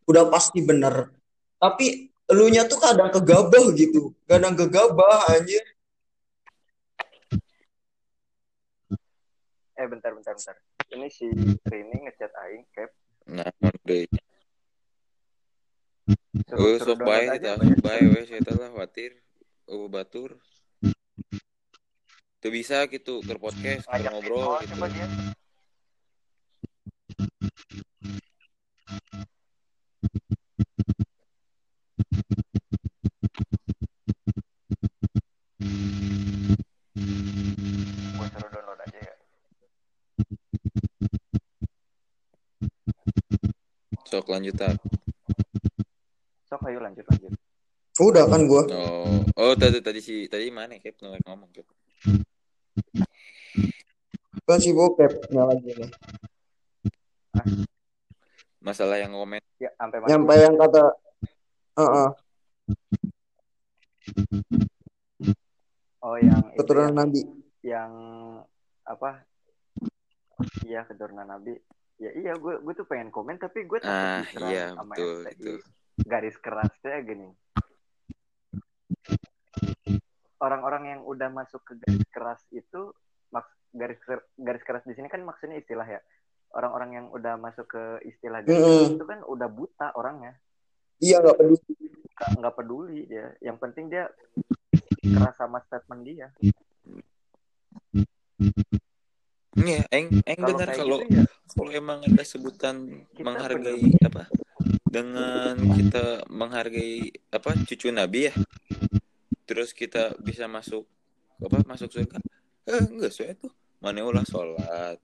Udah pasti bener. Tapi elunya tuh kadang kegabah gitu kadang gegabah anjir eh bentar bentar bentar ini si Rini ngechat aing cap Nah, deh. Oh, sok kita, banyak sok bae we saya lah khawatir. Oh, batur. Tuh bisa gitu ke podcast, ngobrol gitu. coba dia gue suruh download aja ya. Sok lanjut tak. sok ayo lanjut lanjut. Udah kan gue Oh, oh tadi tadi si tadi mana Kep? Ngelek ngomong Kep. kan si bokep nyala lagi nih. Masalah yang komen. ya sampai yang kata Heeh, oh yang itu keturunan yang, Nabi. Yang apa? Iya keturunan Nabi. Ya iya gue gue tuh pengen komen tapi gue takut Ah, diserang iya sama betul FPI. itu. garis kerasnya gini. Orang-orang yang udah masuk ke garis keras itu maks garis ker- garis keras di sini kan maksudnya istilah ya. Orang-orang yang udah masuk ke istilah garis Mm-mm. keras itu kan udah buta orangnya iya nggak peduli. Nggak peduli dia. Yang penting dia keras sama statement dia. Iya, eng eng kayak kalau gitu ya kalau emang ada sebutan kita menghargai bener apa? Dengan kita menghargai apa cucu Nabi ya, terus kita bisa masuk apa masuk surga. Eh, enggak soalnya tuh. Mana ulah sholat,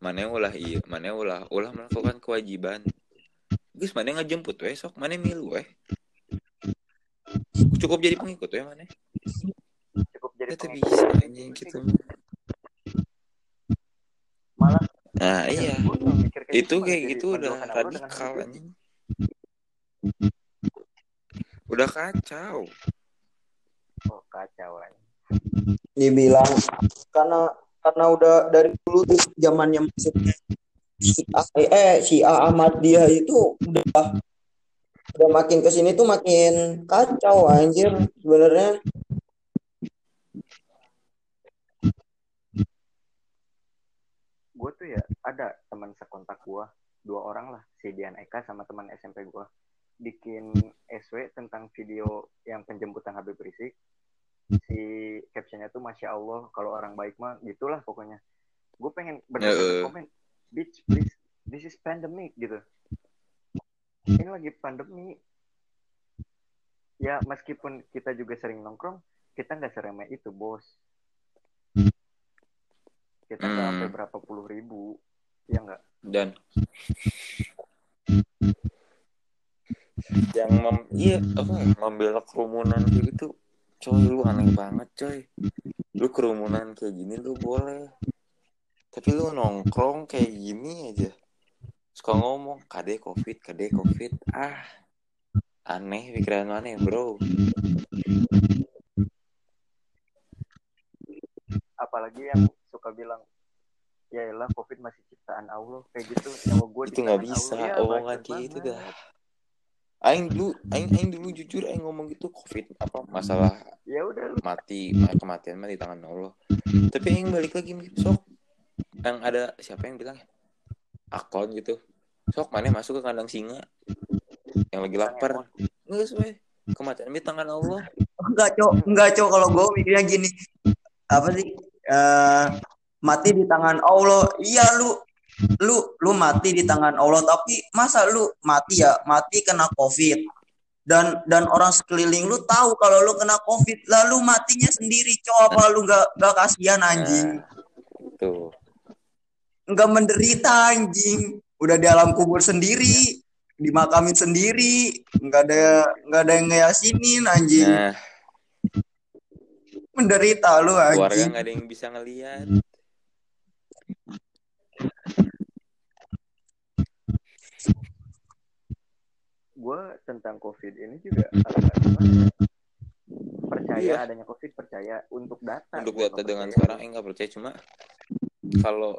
mana ulah iya, mana ulah ulah melakukan kewajiban. Guys, mana ngejemput weh sok, mana milu weh. Cukup jadi pengikut weh mana. cukup jadi Itu pengikut bisa anjing gitu. malah Nah, ya, iya. Itu kayak jadi gitu udah radikal anjing. Udah kacau. oh kacau anjing. dibilang karena karena udah dari dulu tuh zamannya maksudnya si A, eh si A Ahmad dia itu udah udah makin ke sini tuh makin kacau anjir sebenarnya. Gue tuh ya ada teman sekontak gue dua orang lah si Dian Eka sama teman SMP gue bikin SW tentang video yang penjemputan Habib Rizik. Si captionnya tuh masya Allah kalau orang baik mah gitulah pokoknya. Gue pengen bener-bener Heeh. komen bitch please this is pandemic gitu. Ini lagi pandemi. Ya meskipun kita juga sering nongkrong kita nggak seremeh itu bos. Kita nggak Hmm. sampai berapa puluh ribu ya nggak? Dan yang mem iya apa ya, membela kerumunan gitu coy lu aneh banget coy. Lu kerumunan kayak gini lu boleh tapi lu nongkrong kayak gini aja. Suka ngomong kade covid kade covid. Ah aneh pikiran aneh bro. Apalagi yang suka bilang ya elah covid masih ciptaan Allah kayak gitu. Nyawa gue itu nggak bisa. Ya, omongan kayak gitu dah. aing dulu aing aing dulu jujur aing ngomong gitu covid apa masalah ya udah. mati kematian mah di tangan Allah. Tapi aing balik lagi sok yang ada siapa yang bilang ya? Akun gitu. Sok mana masuk ke kandang singa? Yang lagi lapar. Nggak sesuai kematian di tangan Allah. Enggak cok. Enggak cok. Kalau gue mikirnya gini. Apa sih? Uh, mati di tangan Allah. Iya lu. Lu lu mati di tangan Allah. Tapi masa lu mati ya? Mati kena covid. Dan dan orang sekeliling lu tahu kalau lu kena covid lalu matinya sendiri cok. Apa lu nggak nggak kasihan anjing? Nah, tuh nggak menderita anjing udah di alam kubur sendiri dimakamin sendiri nggak ada nggak ada yang ngeyasinin anjing nah menderita lu anjing. Keluarga gak ada yang bisa ngeliat. Gue tentang COVID ini juga percaya iya. adanya COVID percaya untuk data. Untuk data dengan sekarang enggak percaya cuma kalau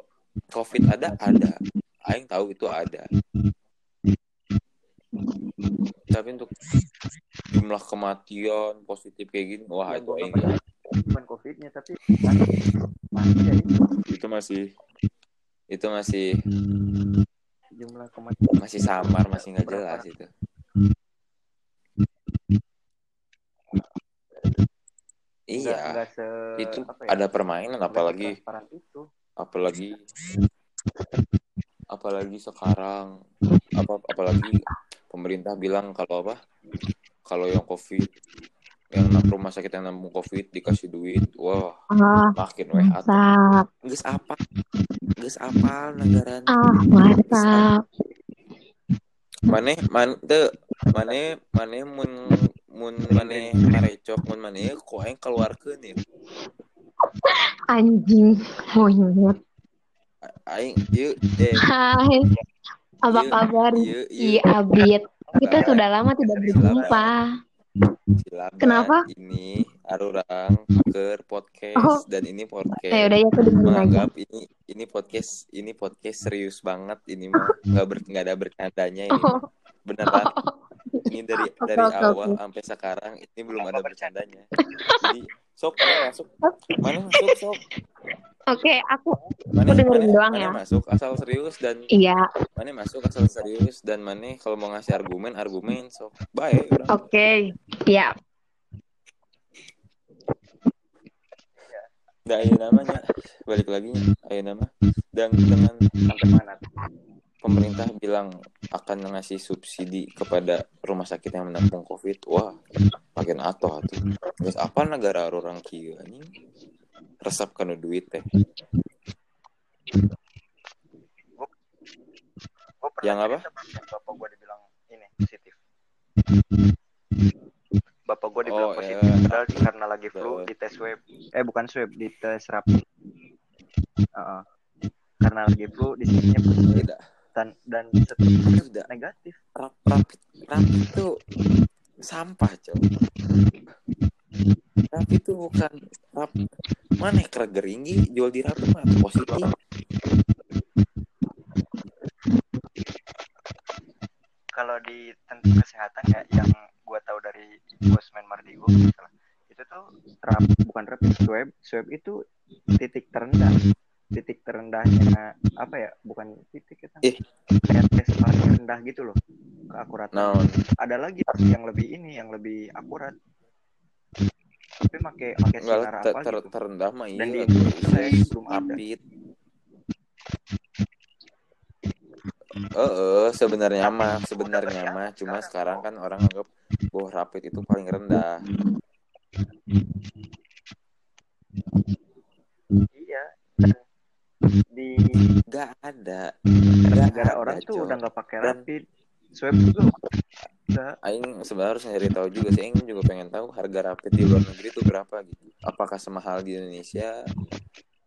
COVID ada ada, Aing tahu itu ada. Tapi untuk jumlah kematian positif kayak gini, wah itu Aing bukan covidnya tapi masih itu masih itu masih jumlah kematian. masih samar masih nggak jelas itu. Iya. gak, se, itu ya, ada permainan apalagi itu. Apalagi apalagi sekarang apa apalagi pemerintah bilang kalau apa kalau yang covid yang rumah sakit yang nampung covid dikasih duit wah oh, makin weh mantap. Gus apa gus apa negara ah mantap. Mana man te mana mana mun mun mana marecok mun mana kok yang keluarkan ya anjing monyet aing yuk eh hai apa kabar iya abit kita sudah lama tidak berjumpa Silakan Kenapa? Ini Arurang ke podcast oh. dan ini podcast. Eh udah ya aku menganggap aja. ini ini podcast ini podcast serius banget ini mah nggak ber nggak ada bercandanya ini. Oh. Beneran. Ini dari dari okay, awal okay. sampai sekarang ini belum ada bercandanya. Jadi sok mana masuk mana masuk sok. Oke, okay, aku mana, aku dengerin mana, doang mana ya. masuk asal serius dan Iya. Mana masuk asal serius dan mana kalau mau ngasih argumen argumen sok baik. Oke, okay. iya. Gak ada namanya balik lagi ayo nama dan dengan mana pemerintah bilang akan ngasih subsidi kepada rumah sakit yang menampung covid. Wah makin atau tuh terus apa negara orang kia ini resap kanu duit teh. Yang apa? Bapak gue dibilang ini positif. Bapak gue dibilang oh, positif iya. padahal karena lagi flu di tes swab. Eh bukan swab di tes rapid uh, karena lagi flu di sini positif dan dan seterusnya negatif. Rap rapid rapid itu sampah coba rapi itu bukan rap mana ya keringgi jual di rapi mah positif. Kalau di tentang kesehatan ya yang gua tahu dari Bosman Mardigo itu tuh rap bukan rap swab swab itu titik terendah titik terendahnya apa ya bukan titik kita eh. kayak tes paling rendah gitu loh keakuratan no. ada lagi yang lebih ini yang lebih akurat tapi pakai pakai sinar apa ter, gitu. terendah mah iya dan di Indonesia saya belum apit Eh, uh, sebenarnya mah sebenarnya mah cuma sekarang kan orang anggap bahwa rapid itu paling rendah. Di nggak ada. Gara-gara orang tuh udah nggak pakai rapid. Swab juga Aing sebenarnya harus nyari tahu juga sih. Aing juga pengen tahu harga rapid di luar negeri itu berapa gitu. Apakah semahal di Indonesia?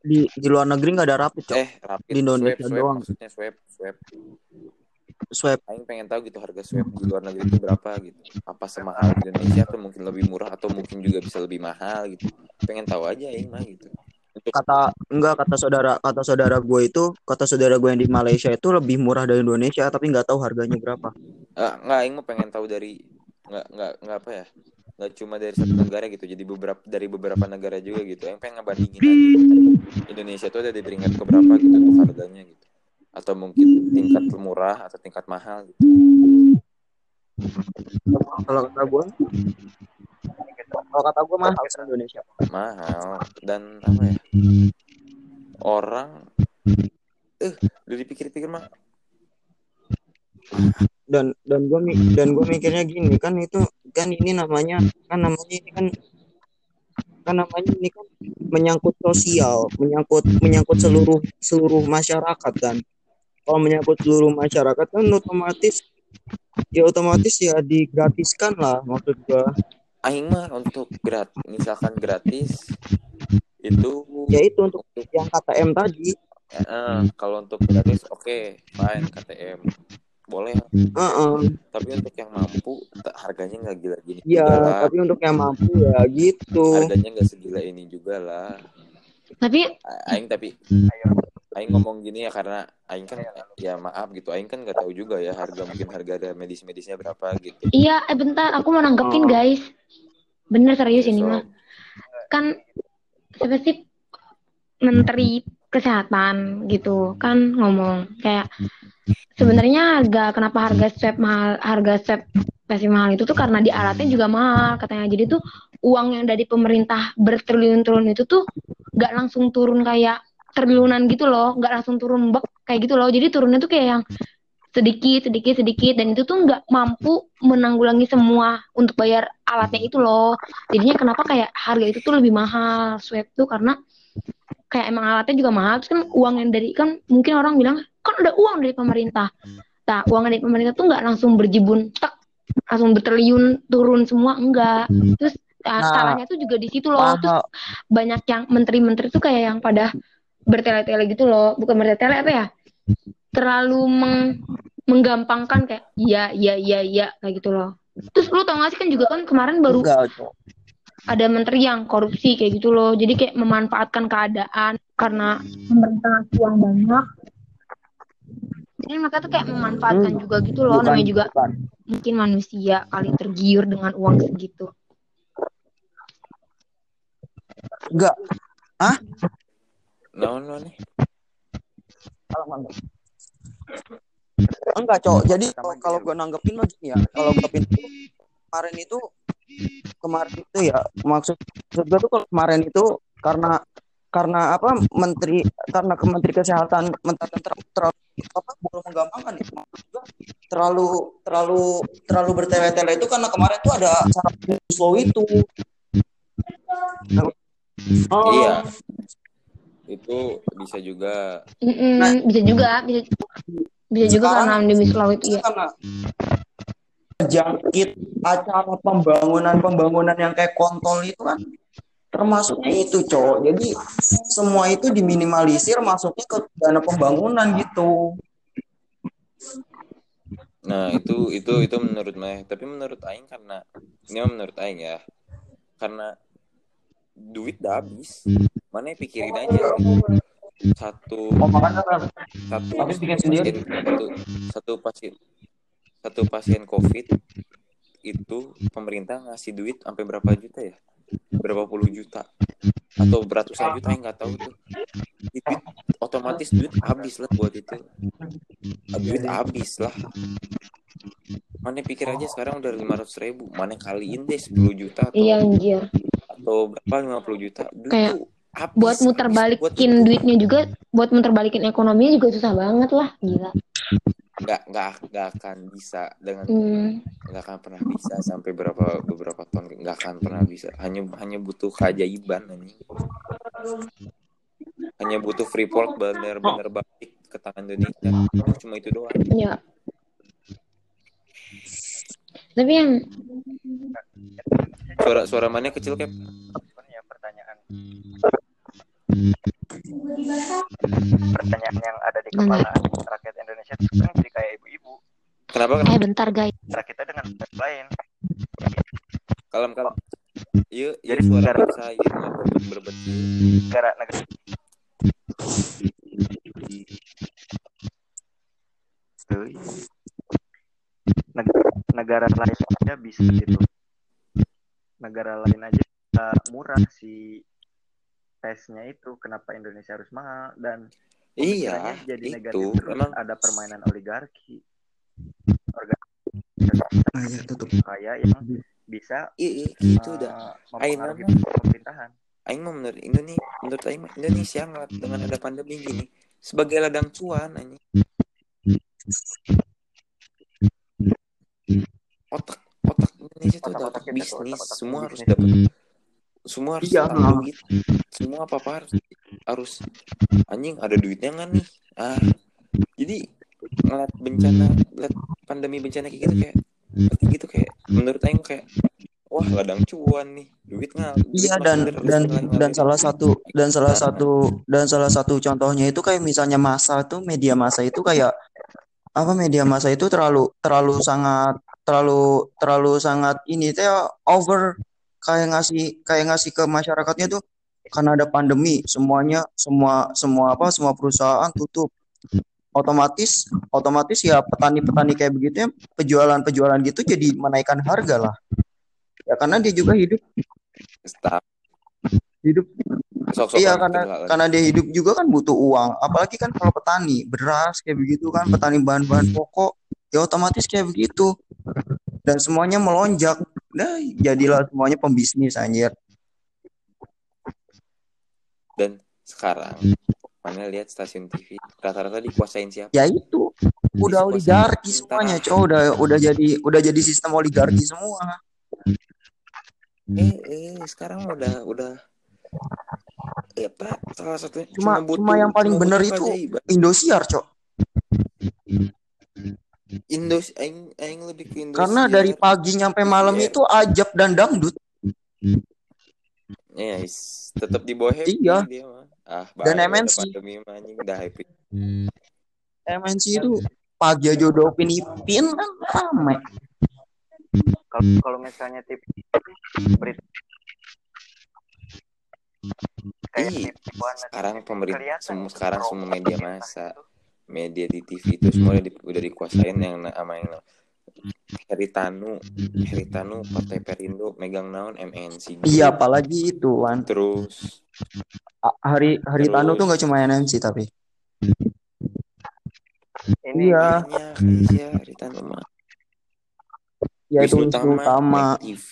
Di di luar negeri nggak ada rapid. Cok. Eh, rapid di Indonesia swab, swab, doang. Maksudnya swab, swab. Swab. Aing pengen tahu gitu harga swab di luar negeri itu berapa gitu. Apa semahal di Indonesia atau mungkin lebih murah atau mungkin juga bisa lebih mahal gitu. Pengen tahu aja Aing mah gitu. Kata enggak kata saudara kata saudara gue itu kata saudara gue yang di Malaysia itu lebih murah dari Indonesia tapi nggak tahu harganya berapa. Ah, nggak Aing mau pengen tahu dari nggak nggak nggak apa ya nggak cuma dari satu negara gitu jadi beberapa dari beberapa negara juga gitu yang pengen ngebandingin aja. Indonesia tuh ada di peringkat keberapa gitu untuk harganya gitu. Atau mungkin tingkat murah atau tingkat mahal gitu. Kalau kata gue kalau kata gue mahal di Indonesia. Mahal. Dan apa ya? Orang eh udah dipikir-pikir mah dan dan gue dan gue mikirnya gini kan itu kan ini namanya kan namanya ini kan kan namanya ini kan menyangkut sosial menyangkut menyangkut seluruh seluruh masyarakat kan. Kalau menyangkut seluruh masyarakat kan otomatis ya otomatis ya digratiskan lah maksud gue aing mah untuk grat misalkan gratis itu ya itu untuk yang KTM tadi. Uh, kalau untuk gratis oke okay, fine KTM boleh. Uh -uh. tapi untuk yang mampu harganya nggak gila gini ya tapi untuk yang mampu ya gitu. Harganya nggak segila ini juga lah. Tapi aing tapi aing ngomong gini ya karena aing kan ya maaf gitu aing kan nggak tahu juga ya harga mungkin harga ada medis medisnya berapa gitu. Iya eh bentar aku mau nanggepin oh. guys. Bener serius ini mah. Kan siapa sih menteri kesehatan gitu kan ngomong kayak sebenarnya harga kenapa harga swab mahal harga swab masih mahal itu tuh karena di alatnya juga mahal katanya. Jadi tuh uang yang dari pemerintah bertriliun-triliun itu tuh nggak langsung turun kayak triliunan gitu loh nggak langsung turun bek kayak gitu loh. Jadi turunnya tuh kayak yang sedikit sedikit sedikit dan itu tuh nggak mampu menanggulangi semua untuk bayar alatnya itu loh. Jadinya kenapa kayak harga itu tuh lebih mahal? Swab tuh karena kayak emang alatnya juga mahal. Terus kan uang yang dari kan mungkin orang bilang kan ada uang dari pemerintah. Nah uang dari pemerintah tuh nggak langsung berjibun tak langsung bertriliun turun semua enggak terus nah, salahnya tuh juga di situ loh. Mahal. terus banyak yang menteri-menteri tuh kayak yang pada bertele-tele gitu loh. Bukan bertele-tele apa ya? Terlalu meng menggampangkan kayak iya iya iya iya kayak gitu loh. Terus lu tau gak sih kan juga kan kemarin baru Enggak, ada menteri yang korupsi kayak gitu loh. Jadi kayak memanfaatkan keadaan karena pemerintah uang banyak. Ini mereka tuh kayak memanfaatkan hmm. juga gitu loh. Bukan, namanya juga bukan. mungkin manusia kali tergiur dengan uang segitu. Enggak. Ah no no nih enggak cowok. Jadi kalau gue nanggepin lagi ya. Kalau nanggepin itu kemarin itu kemarin itu ya maksud gue tuh kalau kemarin itu karena karena apa menteri karena kementeri kesehatan menteri terlalu apa belum menggampangkan. Ya terlalu terlalu terlalu bertele-tele itu karena kemarin tuh ada acara slow itu. Oh. iya itu bisa juga. Mm -mm, nah, bisa juga bisa bisa juga karena di slow itu ya karena jangkit acara pembangunan pembangunan yang kayak kontol itu kan termasuknya itu cowok jadi semua itu diminimalisir masuknya ke dana pembangunan gitu. Nah itu itu itu menurut Meh. Tapi menurut Aing karena ini menurut Aing ya karena duit udah habis. Mana pikirin aja? gitu. satu oh, satu habis bikin sendiri? satu, satu pasien satu pasien covid itu pemerintah ngasih duit sampai berapa juta ya? Berapa puluh juta? Atau beratusan juta yang nggak tahu tuh. Duit otomatis duit habis lah buat itu. Duit habis lah. Mana pikir aja sekarang udah lima ratus ribu mana kaliin deh sepuluh juta atau, iya anjir atau berapa? lima puluh juta? Duit kayak habis, buat muter balikin buat duitnya juga buat muter balikin ekonominya juga susah banget lah gila. Nggak nggak nggak akan bisa dengan mm. nggak akan pernah bisa sampai berapa beberapa tahun nggak akan pernah bisa. Hanya hanya butuh keajaiban ini hanya butuh Freeport benar-benar balik ke tangan Indonesia. Cuma itu doang. Ya tapi yang suara suara mana kecil kayak pertanyaan pertanyaan yang ada di kepala rakyat Indonesia itu kan jadi kayak ibu-ibu. Kenapa? Eh bentar guys. Cara kita dengan lain. Kalem kalem. Iya, iya Jadi suara negara- berbet berbet. negara negara Tuh, iya. Negara, negara lain aja bisa gitu negara lain aja bisa murah si tesnya itu kenapa Indonesia harus mahal dan Iya, jadi itu negatif terus emang ada permainan oligarki organisasi Ah, iya, tutup. kaya yang bisa iya gitu eh, dah. mempengaruhi Aing pemerintahan Aing mah menurut Indonesia, menurut Aing Indonesia dengan ada pandemi gini sebagai ladang cuan anjing. Otak otak Indonesia dapat kita tuh, bisnis, otak-otak semua harus bisnis. dapat semua harus Iya, dapat nah. duit. Semua apa apa harus harus anjing ada duitnya nggak nih? Ah, jadi ngeliat bencana, lihat pandemi bencana kayak gitu kayak kayak gitu kayak menurut Aing kayak wah ladang cuan nih duit nggak duit Iya dan dan dan ngalir. salah satu dan salah satu dan salah satu contohnya itu kayak misalnya masa tuh media masa itu kayak apa media masa itu terlalu terlalu sangat terlalu terlalu sangat ini teh over kayak ngasih kayak ngasih ke masyarakatnya tuh karena ada pandemi semuanya semua semua apa semua perusahaan tutup. Otomatis otomatis ya petani-petani kayak begitu ya penjualan-penjualan gitu jadi menaikkan harga lah. Ya karena dia juga hidup. Hidup Sok-sokan Iya karena lah. karena dia hidup juga kan butuh uang. Apalagi kan kalau petani beras kayak begitu kan petani bahan-bahan pokok ya otomatis kayak begitu. Dan semuanya melonjak. Nah, jadilah semuanya pembisnis anjir. dan sekarang mana lihat stasiun TV rata-rata dikuasain siapa Ya itu udah oligarki semuanya, cowok udah udah jadi udah jadi sistem oligarki semua. eh eh sekarang udah udah ya pak salah satu Cuma cuma yang paling bener itu Indosiar, cok. Indos aing aing lebih ke Indosiar Karena dari pagi nyampe malam Iya. itu ajab dan dangdut. ya is, tetap di bawah happy Iya. dia mah ah Dan MNC. pandemi mah anjing udah happy MNC itu pagi aja udah upin ipin kan rame. kalau kalau misalnya TV berita kayak Ih, sekarang pemerintah semua sekarang semua media masa itu. media di TV itu semua udah, di- udah dikuasain yang sama yang Heritanu Heritanu Partai Perindo megang naon MNC Iya, apalagi itu kan. terus A- Hari Hari Tanu Terus- tuh nggak cuma NMC tapi. ini Iya. banyak ya Heritanu mah Ya itu Wisnu Wisnu Tama, Tama. Mek TV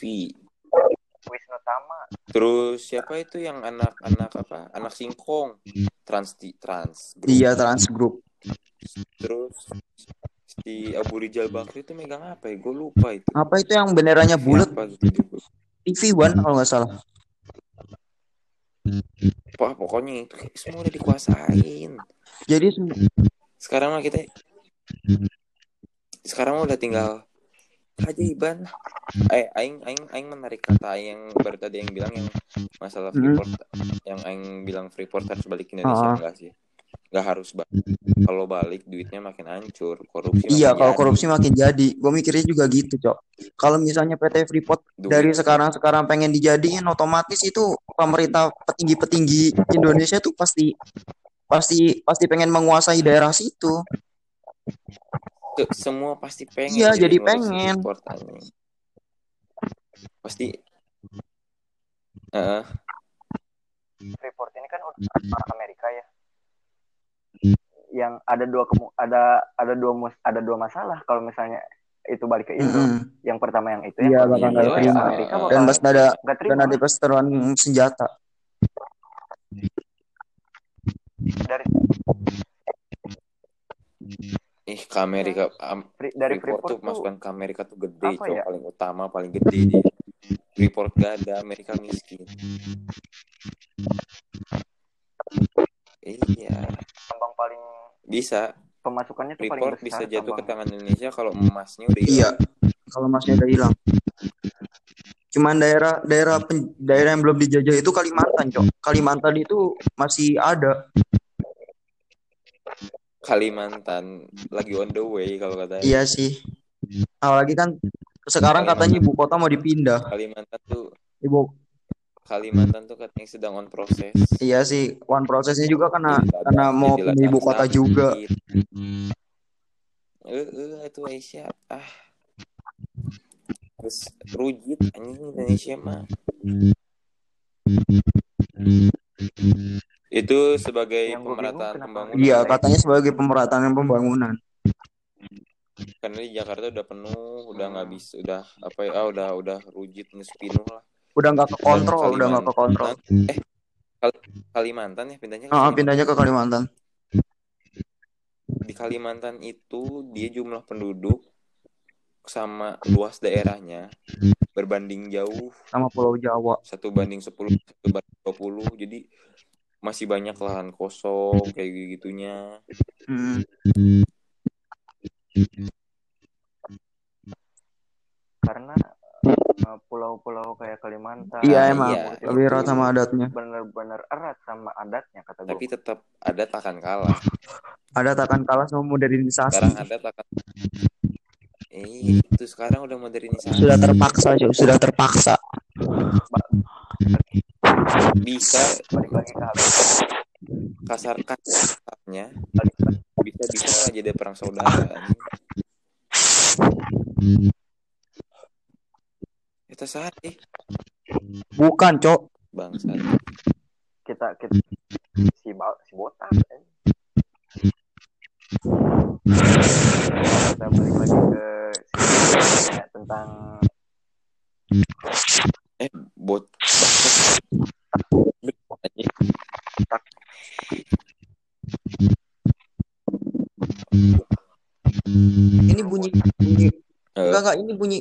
terus siapa itu yang anak-anak apa anak singkong trans trans Group. Iya Trans Group. terus si Abu Rijal Bakri itu megang apa ya gue lupa itu Apa itu yang benderanya bulat? Gitu. TV One kalau nggak salah. Wah, pokoknya itu semua udah dikuasain Jadi se- sekarang mah kita sekarang mah udah tinggal keajaiban eh aing aing aing menarik kata aing yang baru tadi yang bilang yang masalah Hmm. Freeport yang aing bilang Freeport harus balik ke Indonesia Ah. enggak sih nggak harus balik kalau balik duitnya makin hancur korupsi iya kalau jadi. korupsi makin jadi. Gue mikirnya juga gitu, Cok. Kalau misalnya PT Freeport Duit- dari sekarang-sekarang pengen dijadiin otomatis itu pemerintah petinggi-petinggi Indonesia tuh pasti pasti pasti pengen menguasai daerah situ. Semua pasti pengen Iya, jadi pengen. Anjing. pasti Heeh. Freeport ini kan udah Amerika ya yang ada dua kemu ada ada dua mus ada dua masalah kalau misalnya itu balik ke Indo Mm-mm. yang pertama yang itu yang bakal nggak ya terima. Amerika Dan bakal Dan pasti ada dan ada perseteruan senjata. dari ih ke Amerika am- Fre- dari Freeport, Freeport tuh masukan ke Amerika tuh gede cok ya? paling utama paling gede dia Freeport gak ada Amerika miskin iya tambang paling bisa pemasukannya tuh paling Freeport besar bisa jatuh ke tambang. tangan Indonesia kalau emasnya udah Iya. hilang Kalau masnya udah hilang. Cuman daerah daerah pen- daerah yang belum dijajah itu Kalimantan, Cok. Kalimantan itu masih ada. Kalimantan lagi on the way kalau kata Iya sih. Apalagi kan sekarang katanya ibu kota mau dipindah. Kalimantan tuh ibu Kalimantan tuh katanya sedang on proses. iya sih one prosesnya juga karena karena mau pindah ibu kota juga Eh, eh, itu Aisyah. Ah. Terus rujit anjing Indonesia mah. Itu sebagai Yang pemerataan pembangunan. iya katanya sebagai pemerataan pembangunan. Karena di Jakarta udah penuh, udah nggak bisa, udah apa ya, ah, udah udah rujit nges penuh lah. udah nggak ke kontrol udah nggak ke kontrol. Kalimantan- Eh, Kal- Kalimantan ya pindahnya ke ah sini. pindahnya ke Kalimantan. Di Kalimantan itu dia jumlah penduduk sama luas daerahnya berbanding jauh. Sama Pulau Jawa. Satu banding 10 satu banding 20 jadi masih banyak lahan kosong kayak gitunya Hmm. karena eh, pulau-pulau kayak Kalimantan iya emang. Iya, lebih erat sama adatnya. bener-bener erat sama adatnya kata gue tapi tetap ada takkan kalah. Adat akan kalah sama modernisasi. Sekarang ada takkan eh itu sekarang udah modernisasi. Sudah terpaksa cuy sudah terpaksa bisa balik lagi ke habis kasar kasarnya bisa bisa jadi perang saudara itu saat eh. Bukan cok. Bangsa. Kita kita si ba- si botak eh. kita balik lagi ke si ya, tentang eh bot. Ini bunyi bunyi. Eh, enggak enggak ini bunyi.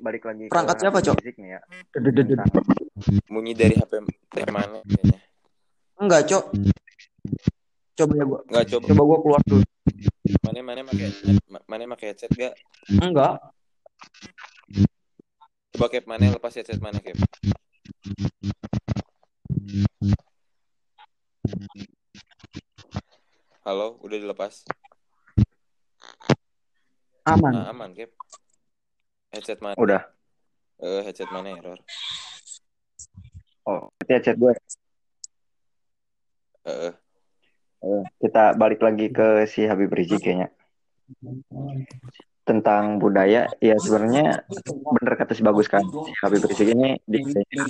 Balik lagi Perangkat siapa, Cok? ya. Bunyi dari HP dari mana kayaknya. Enggak cok. Coba ya gua. Nggak coba. Coba gua keluar dulu. Mana mana pakai mana pakai headset gak enggak. Coba cap mana lepas headset mana cap halo udah dilepas? Aman. Nah, aman cap headset mana? Udah. Eh headset mana error? Oh berarti chat gue. Eh kita balik lagi ke si Habib Rizik kayaknya tentang budaya ya sebenarnya bener kata si bagus kan. Si Habib Rizik ini di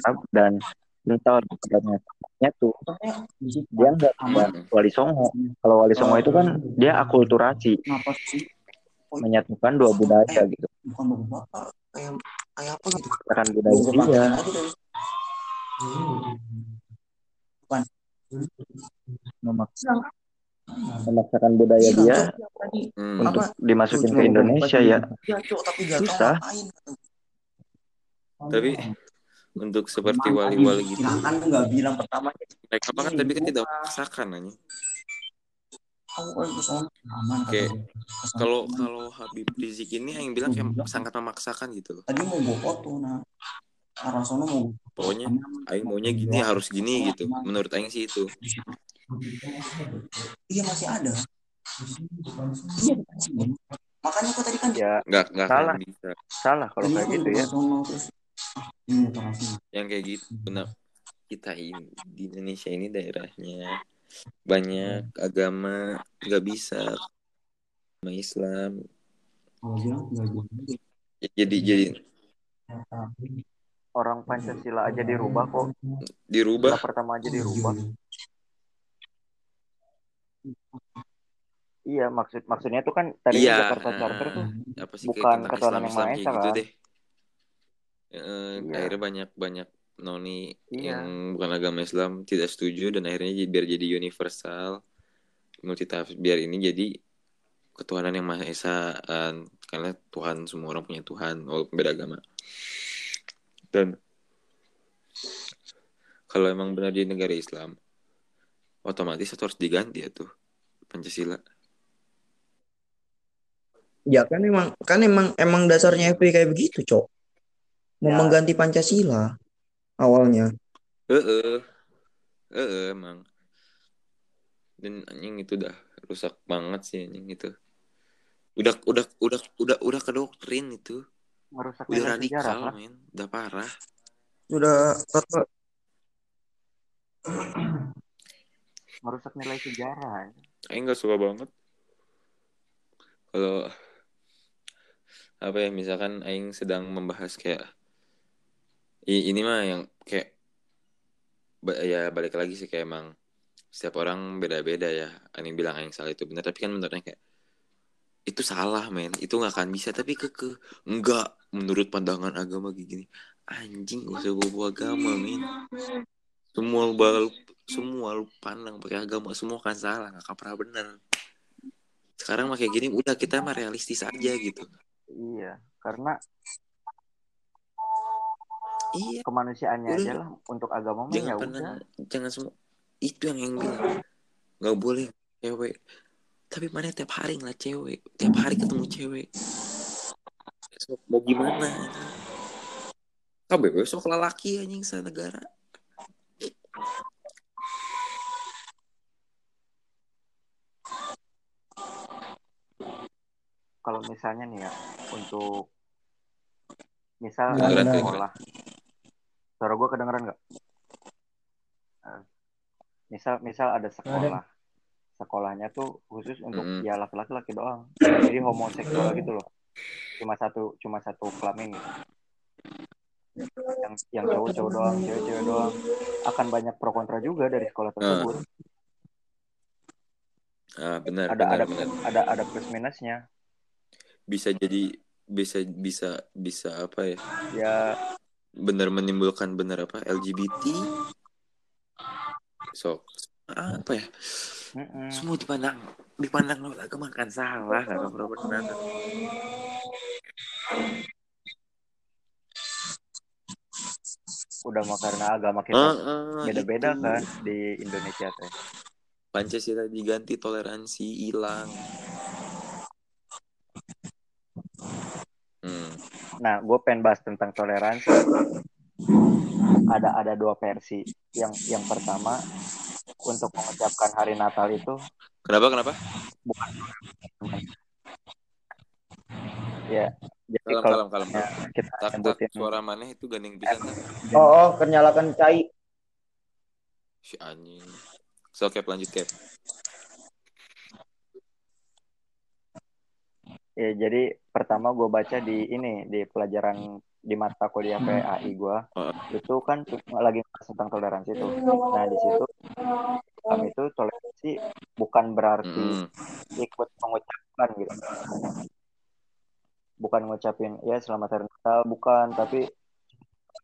Arab dan kental kepadanya. Tuh dia nggak wali songo. Kalau wali songo itu kan dia akulturasi. Menyatukan dua budaya gitu. Gitu akan budaya dia. Bukan. memaksa memaksakan budaya Iya, dia tadi. hmm. untuk Apa? dimasukin ke Indonesia ya Iya, Cok, tapi Susah. tapi untuk seperti wali-wali gitu Silakan nggak bilang pertama mereka kan tapi kan tidak memaksakan nanya Oke. kalau kalau Habib Rizik ini yang bilang kayak sangat memaksakan gitu loh tadi mau gue foto nah arah sono mau. Pokoknya. Aing maunya gini harus gini gitu menurut Aing sih itu iya masih ada iya masih ada. makanya kok tadi kan ya nggak nggak Salah. bisa salah kalau kayak gitu ya ah, yang kayak gitu nah kita ini di Indonesia ini daerahnya banyak agama nggak bisa sama Islam tinggal gue Ya, jadi jadi orang Pancasila aja dirubah kok dirubah Sila pertama aja dirubah iya maksud maksudnya tuh kan tadi Iya, Jakarta Charter tuh apa sih bukan ketuhanan yang Maha Esa, gitu kan? deh Eh, Iya. akhirnya banyak banyak noni Iya. yang bukan agama Islam tidak setuju dan akhirnya biar jadi universal multitafsir biar ini jadi ketuhanan yang maha esa kan karena Tuhan semua orang punya Tuhan walaupun beda agama dan kalau emang benar di negara Islam otomatis itu harus diganti ya tuh Pancasila. Ya kan emang kan emang emang dasarnya FPI kayak begitu cok. Mau Ya. mengganti Pancasila awalnya. Eh eh eh emang. Dan anjing itu udah rusak banget sih anjing itu. Udah udah udah udah udah ke doktrin itu merusak udah nilai sejarah radikal lah. men. Udah parah. Udah apa? Merusak nilai sejarah. Aing nggak suka banget. Kalau apa ya misalkan Aing sedang membahas kayak i- ini mah yang kayak ya balik lagi sih kayak emang setiap orang beda-beda ya. Aing bilang Aing salah itu benar tapi kan menurutnya kayak itu salah men. Itu nggak akan bisa. Tapi keke enggak menurut pandangan agama gini. Anjing gak usah bawa agama men. Semua lu bal semua lu pandang pakai agama semua akan salah. Nggak akan pernah benar. Sekarang mah kayak gini udah kita mah realistis aja gitu. Iya karena iya. kemanusiaannya Udah. aja lah. Untuk agama mah jangan ya pernah. udah. Jangan semua. Itu yang yang bilang. Nggak boleh cewek tapi mana tiap hari ngeliat cewek tiap hari ketemu cewek. So, mau gimana Kabe besok lelaki anjing negara. Kalau misalnya nih ya untuk misal Gimana? sekolah. Suara gue kedengeran nggak? Misal misal ada. sekolah sekolahnya tuh khusus untuk Mm-mm. ya laki-laki laki doang. Jadi homoseksual gitu loh. Cuma satu cuma satu kelamin gitu. yang yang cowok cowok doang cewek cewek doang. Akan banyak pro kontra juga dari sekolah tersebut. Ah benar ada benar ada benar. ada ada plus minusnya. Bisa jadi bisa bisa bisa apa ya? Ya. Benar menimbulkan benar apa? LGBT so apa ya mm-mm. semua dipandang dipandang lewat agama kan salah nggak pernah benar udah mah karena agama kita ah, beda-beda itu. kan di Indonesia teh Pancasila diganti toleransi hilang hmm. Nah, gue pengen bahas tentang toleransi. Ada ada dua versi. Yang yang pertama untuk mengucapkan hari Natal itu. Kenapa kenapa? Ya jadi kalem kalau kalem kalem. ya, kita tak tak suara mana itu gandeng bisa tak. Oh, oh kenyalakan cai. Si anjing. So cap lanjut cap. Ya jadi pertama gue baca di ini di pelajaran di mata kuliah PAI gue Heeh. itu kan lagi tentang toleransi tuh. Nah di situ Islam itu toleransi bukan berarti Mm-mm. ikut mengucapkan gitu. Bukan ngucapin ya selamat hari Natal bukan, tapi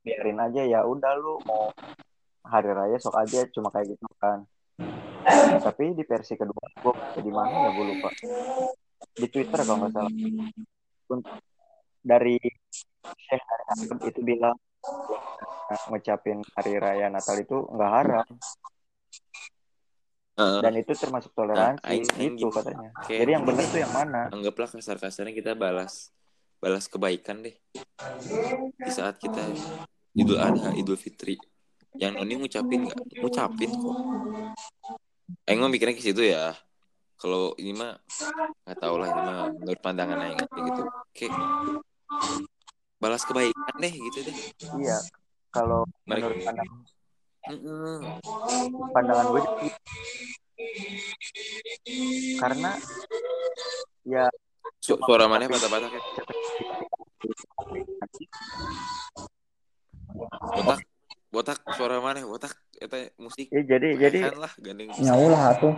biarin aja ya udah lu mau hari raya sok aja cuma kayak gitu kan. Tapi di versi kedua gue baca di mana ya gue lupa. Di Twitter kalau nggak salah. Untuk dari Syekh dari itu bilang nah, ngucapin hari raya Natal itu nggak haram. Heeh. dan itu termasuk toleransi Nah, aing- aing gitu katanya. Kayak Jadi yang benar tuh yang mana? anggaplah kasar kasarnya kita balas balas kebaikan deh. Di saat kita Idul Adha Idul Fitri. Yang noni ngucapin nggak? Ngucapin kok. Aing mah mikirnya ke situ ya. Kalau ini mah nggak tahu lah ini mah menurut pandangan Aing gitu. Kayak balas kebaikan deh gitu deh. Iya. Kalau Mereka- menurut pandang, Mm-mm. pandangan gue karena ya Su- suara mana patah-patah kayak botak. Botak suara mana? Botak eta musik. Ya jadi jadi Kan lah gandeng bisa. Nyawa lah atuh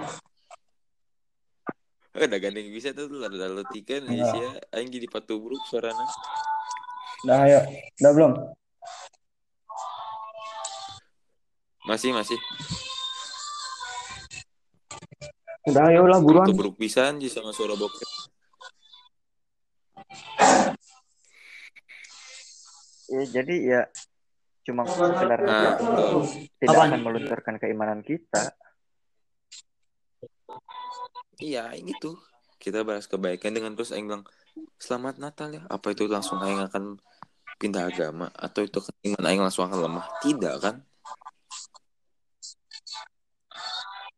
Eh, udah gandeng bisa tuh lalu lalu tiga Indonesia. Aing jadi patubruk suarana udah ayo. Udah belum? Masih masih. Udah ayo lah buruan. Patubruk pisan sih sama suara bokep. Ya jadi ya cuma sekedar Nah, tidak akan melunturkan keimanan kita. iya aing itu kita bahas kebaikan dengan terus aing bilang selamat Natal ya. Apa itu langsung aing akan pindah agama? Atau itu iman aing langsung akan lemah? Tidak kan?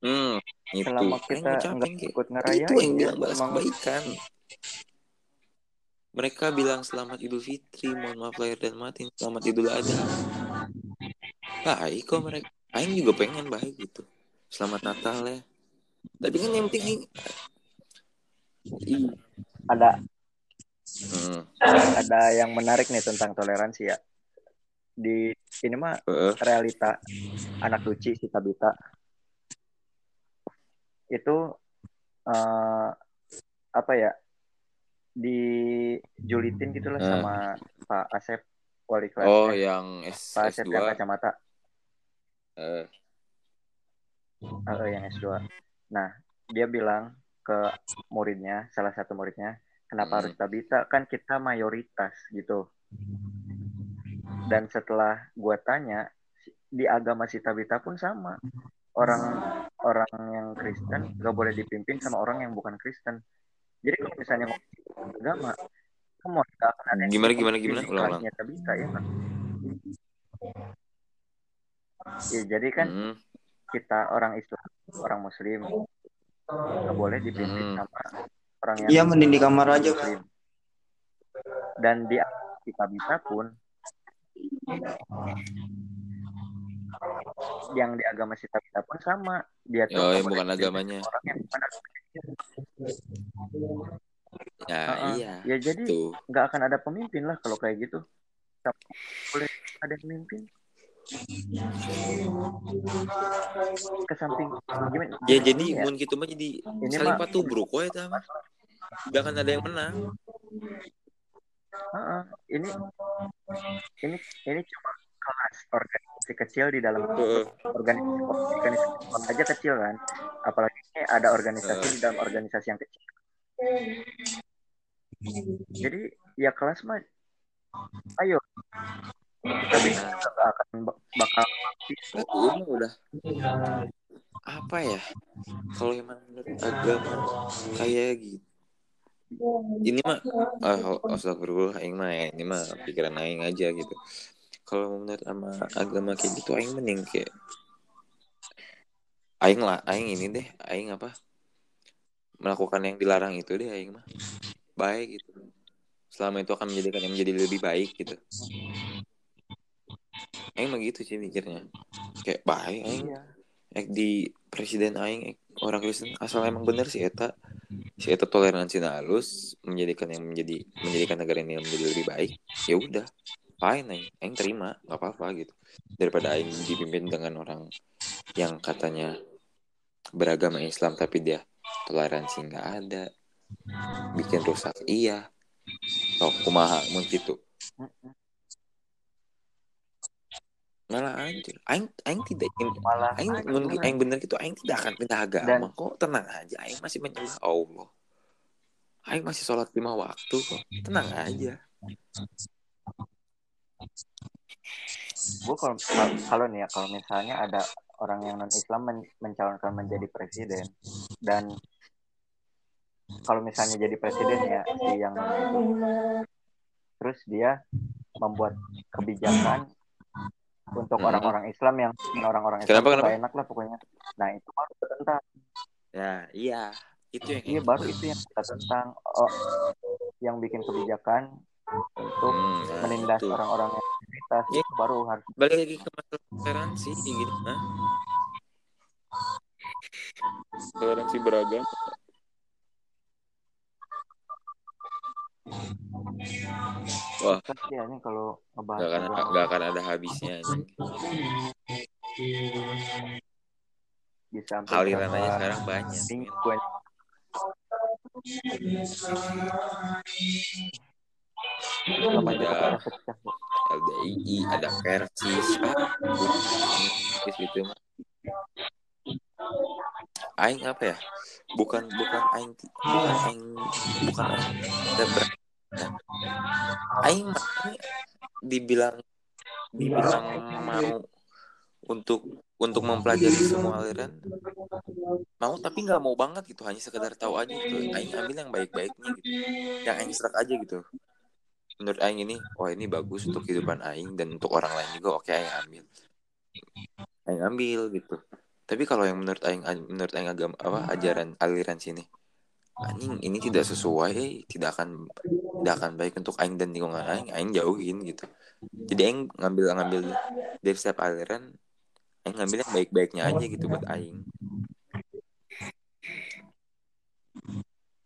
Hmm itu. Selama kita nggak ikut itu ngerayain yang ya, bilang balas emang. kebaikan. Mereka bilang selamat idul fitri mohon maaf lahir dan batin selamat idul adha. Baik kok mereka. Aing juga pengen baik gitu. Selamat natal ya. Tapi kan yang penting ada hmm, ada yang menarik nih tentang toleransi ya. Di ini mah eh, realita anak lucu si Tabita itu eh, apa ya dijulitin gitulah Eh. sama Pak Asep wali kelas oh eh, yang S, Pak Asep S2 yang kacamata. Eh, eh, yang S2 nah dia bilang ke muridnya salah satu muridnya kenapa Hmm. harus Tabita kan kita mayoritas gitu. Dan setelah gua tanya di agama si Tabita pun sama. Orang orang yang Kristen gak boleh dipimpin sama orang yang bukan Kristen. Jadi kalau misalnya ngomongin agama kamu gak akan ada Gimana, gimana, gimana? Ulang, kelasnya Tabita ya kan ya jadi kan hmm, kita orang Islam orang Muslim gak boleh dipimpin Hmm. sama orang yang Iya mending di kamar aja kan. Dan di di Tabita pun yang di agama si Tabita pun sama dia tuh oh yang bukan agamanya orang yang bukan agamanya. ya Heeh. iya ya jadi tuh nggak akan ada pemimpin lah kalau kayak gitu boleh ada yang mimpin ke samping gimana ya jadi ya? mun gitu mah jadi Ini saling mah- patuh bro kok ya mah gak akan ada yang menang Heeh. ini ini ini cuma kelas organisasi kecil di dalam Heeh. organisasi organisasi aja kecil kan apalagi ini ada organisasi Heeh. di dalam organisasi yang kecil jadi ya kelas mah ayo kita bisa akan bak- bakal mah udah. Apa ya? Kalau emang agama kayak gitu. Ini mah ah astagfirullah aing mah ya, ini mah pikiran aing aja gitu. Kalau menurut sama agama kayak gitu aing mending kayak aing lah aing ini deh aing apa melakukan yang dilarang itu deh aing mah. Baik gitu. Selama itu akan menjadikan yang menjadi lebih baik gitu aing mah gitu sih mikirnya. Kayak baik aing iya. Ek di presiden aing ek orang Kristen asal emang bener sih eta. Si eta toleransi halus menjadikan yang menjadi menjadikan negara ini menjadi lebih baik ya udah. Fine aing aing terima nggak apa-apa gitu. Daripada aing dipimpin dengan orang yang katanya beragama Islam tapi dia toleransi nggak ada bikin rusak iya. Oh kumaha mun gitu malah anjir aing aing tidak ingin malah Aing, mun aing bener gitu, aing tidak akan pindah agama. kok tenang aja, aing masih menyembah Allah. Aing masih sholat lima waktu kok. Tenang aja. gue kalau kalau- nih ya kalau misalnya ada orang yang non Islam men- mencalonkan menjadi presiden dan kalau misalnya jadi presiden ya si yang terus dia membuat kebijakan untuk Hmm. orang-orang Islam yang orang-orang Islam Kenapa, kenapa? enak lah pokoknya nah itu baru kita tentang Ya, iya. Itu yang iya baru itu yang kita tentang oh, yang bikin kebijakan untuk Hmm, nah, menindas orang-orang yang minoritas Iya. itu baru harus Balik lagi ke masalah toleransi gitu, nah. Toleransi beragam. Wah, pasti ya ini kalau ngebahas gak akan agama. gak akan ada habisnya anjing. bisa Aliran aja sekarang banyak. aja Ada. LDII, ada Persis, ah, gitu, gitu mah. Aing apa ya? Bukan bukan aing bukan aing. Bukan aing aing dibilang dibilang mau untuk untuk mempelajari semua aliran. Mau tapi nggak mau banget gitu hanya sekedar tahu aja gitu. Aing ambil yang baik-baiknya gitu. Yang aing serak aja gitu. Menurut aing ini oh ini bagus untuk kehidupan aing dan untuk orang lain juga oke aing ambil. Aing ambil gitu tapi kalau yang menurut aing menurut aing agama apa ajaran aliran sini anjing ini tidak sesuai tidak akan tidak akan baik untuk aing dan lingkungan aing aing jauhin gitu. Jadi aing ngambil ngambil dari setiap aliran aing ngambil yang baik-baiknya aja gitu buat aing.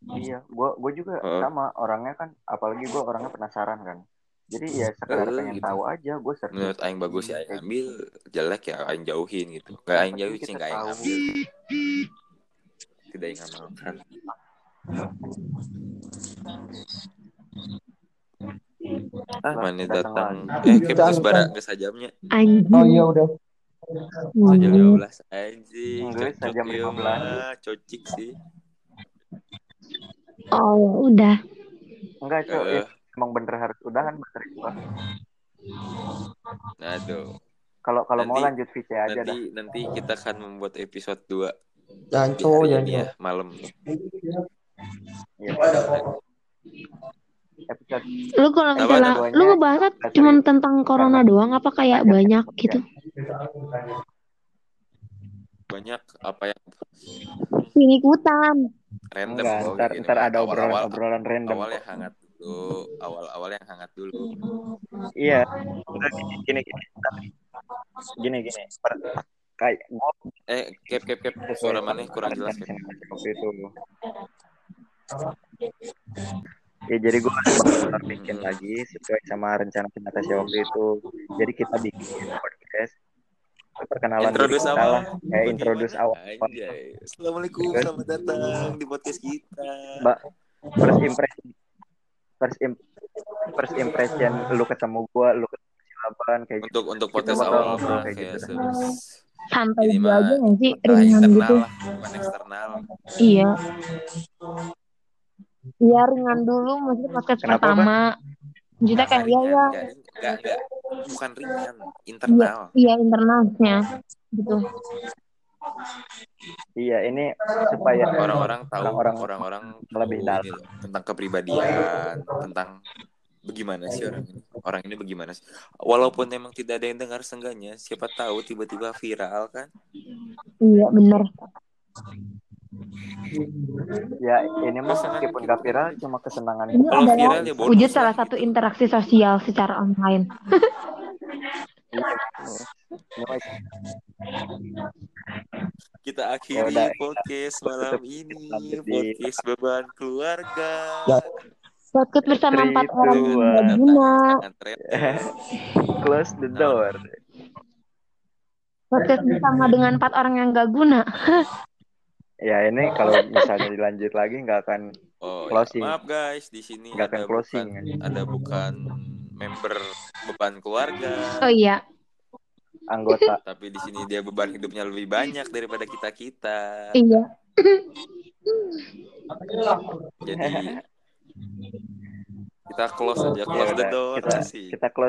Iya gue gue juga Heeh. sama orangnya kan apalagi gue orangnya penasaran kan jadi ya sekedar Eh, pengen gitu. tahu aja gue searching menurut aing bagus ya aing ambil jelek ya aing jauhin gitu gak aing jauhin sih kita gak aing ambil tidak aing amalkan ah mana Datang datang eh geus bara geus sajamnya Anjing. Oh iya udah. sajam Hmm. 15 anjing cocok sajam ieu 15. mah cocik sih Oh ya udah. enggak itu Eh. Emang bener harus udahan baterai gua aduh. Kalau kalau mau Nanti- lanjut VC aja dah. nanti nanti kita akan membuat episode 2 Jangan di cowok cowok. ya malam. Iya. episode Lu kalau misalnya lu ngebahas cuma tentang corona doang apa kayak banyak gitu? banyak apa yang Ini ikutan. random enggak ntar ntar ada obrolan awal-awal. obrolan random. Awal kok. yang hangat dulu awal awal yang hangat dulu. Iya. Gini gini gini gini. Kayak eh cap cap cap. Suara mana kurang jelas cap. Waktu itu. Ya jadi gue bakal bikin Hmm. lagi sesuai sama rencana kita Tasya waktu itu. Jadi kita bikin podcast. Perkenalan diri introduce awal. Lah kayak introduce awal. Anjay. assalamualaikum. Selamat datang di podcast kita. Mbak first impression first im first impression lu ketemu gua lu ketemu Silaban kayak gitu untuk untuk podcast awal ngobrol kayak kayak gitu. Santai dulu mah aja nggak sih masalah ringan gitu. lah bukan eksternal Iya. Iya ringan dulu maksudnya podcast Kenapa, pertama. Maksudnya kayak iya ya. enggak, enggak, bukan ringan, internal. Iya internalnya gitu. Iya ini supaya Orang-orang tahu, Orang-orang orang-orang lebih tahu dalam. tentang kepribadian, tentang bagaimana sih orang ini, orang ini bagaimana sih. Walaupun emang tidak ada yang dengar seenggaknya, siapa tahu tiba-tiba viral kan? Iya bener. ya ini mah meskipun gak viral cuma kesenangan Ini Kalau adalah viral ya bonus wujud lah salah satu interaksi sosial secara online. Kita Ya akhiri udah, podcast malam ini, podcast beban keluarga. Ya. Podcast bersama empat orang random. close the door Podcast bersama dengan empat orang yang gak guna. ya ini kalau misalnya dilanjut lagi nggak akan Oh, Closing. ya. maaf guys, di sini Nggak akan ada closing, bukan ya. ada bukan member beban keluarga, Oh iya. Anggota tapi di sini dia beban hidupnya lebih banyak daripada kita kita. Iya. Jadi kita close aja, close the udah, door kita sih. kita close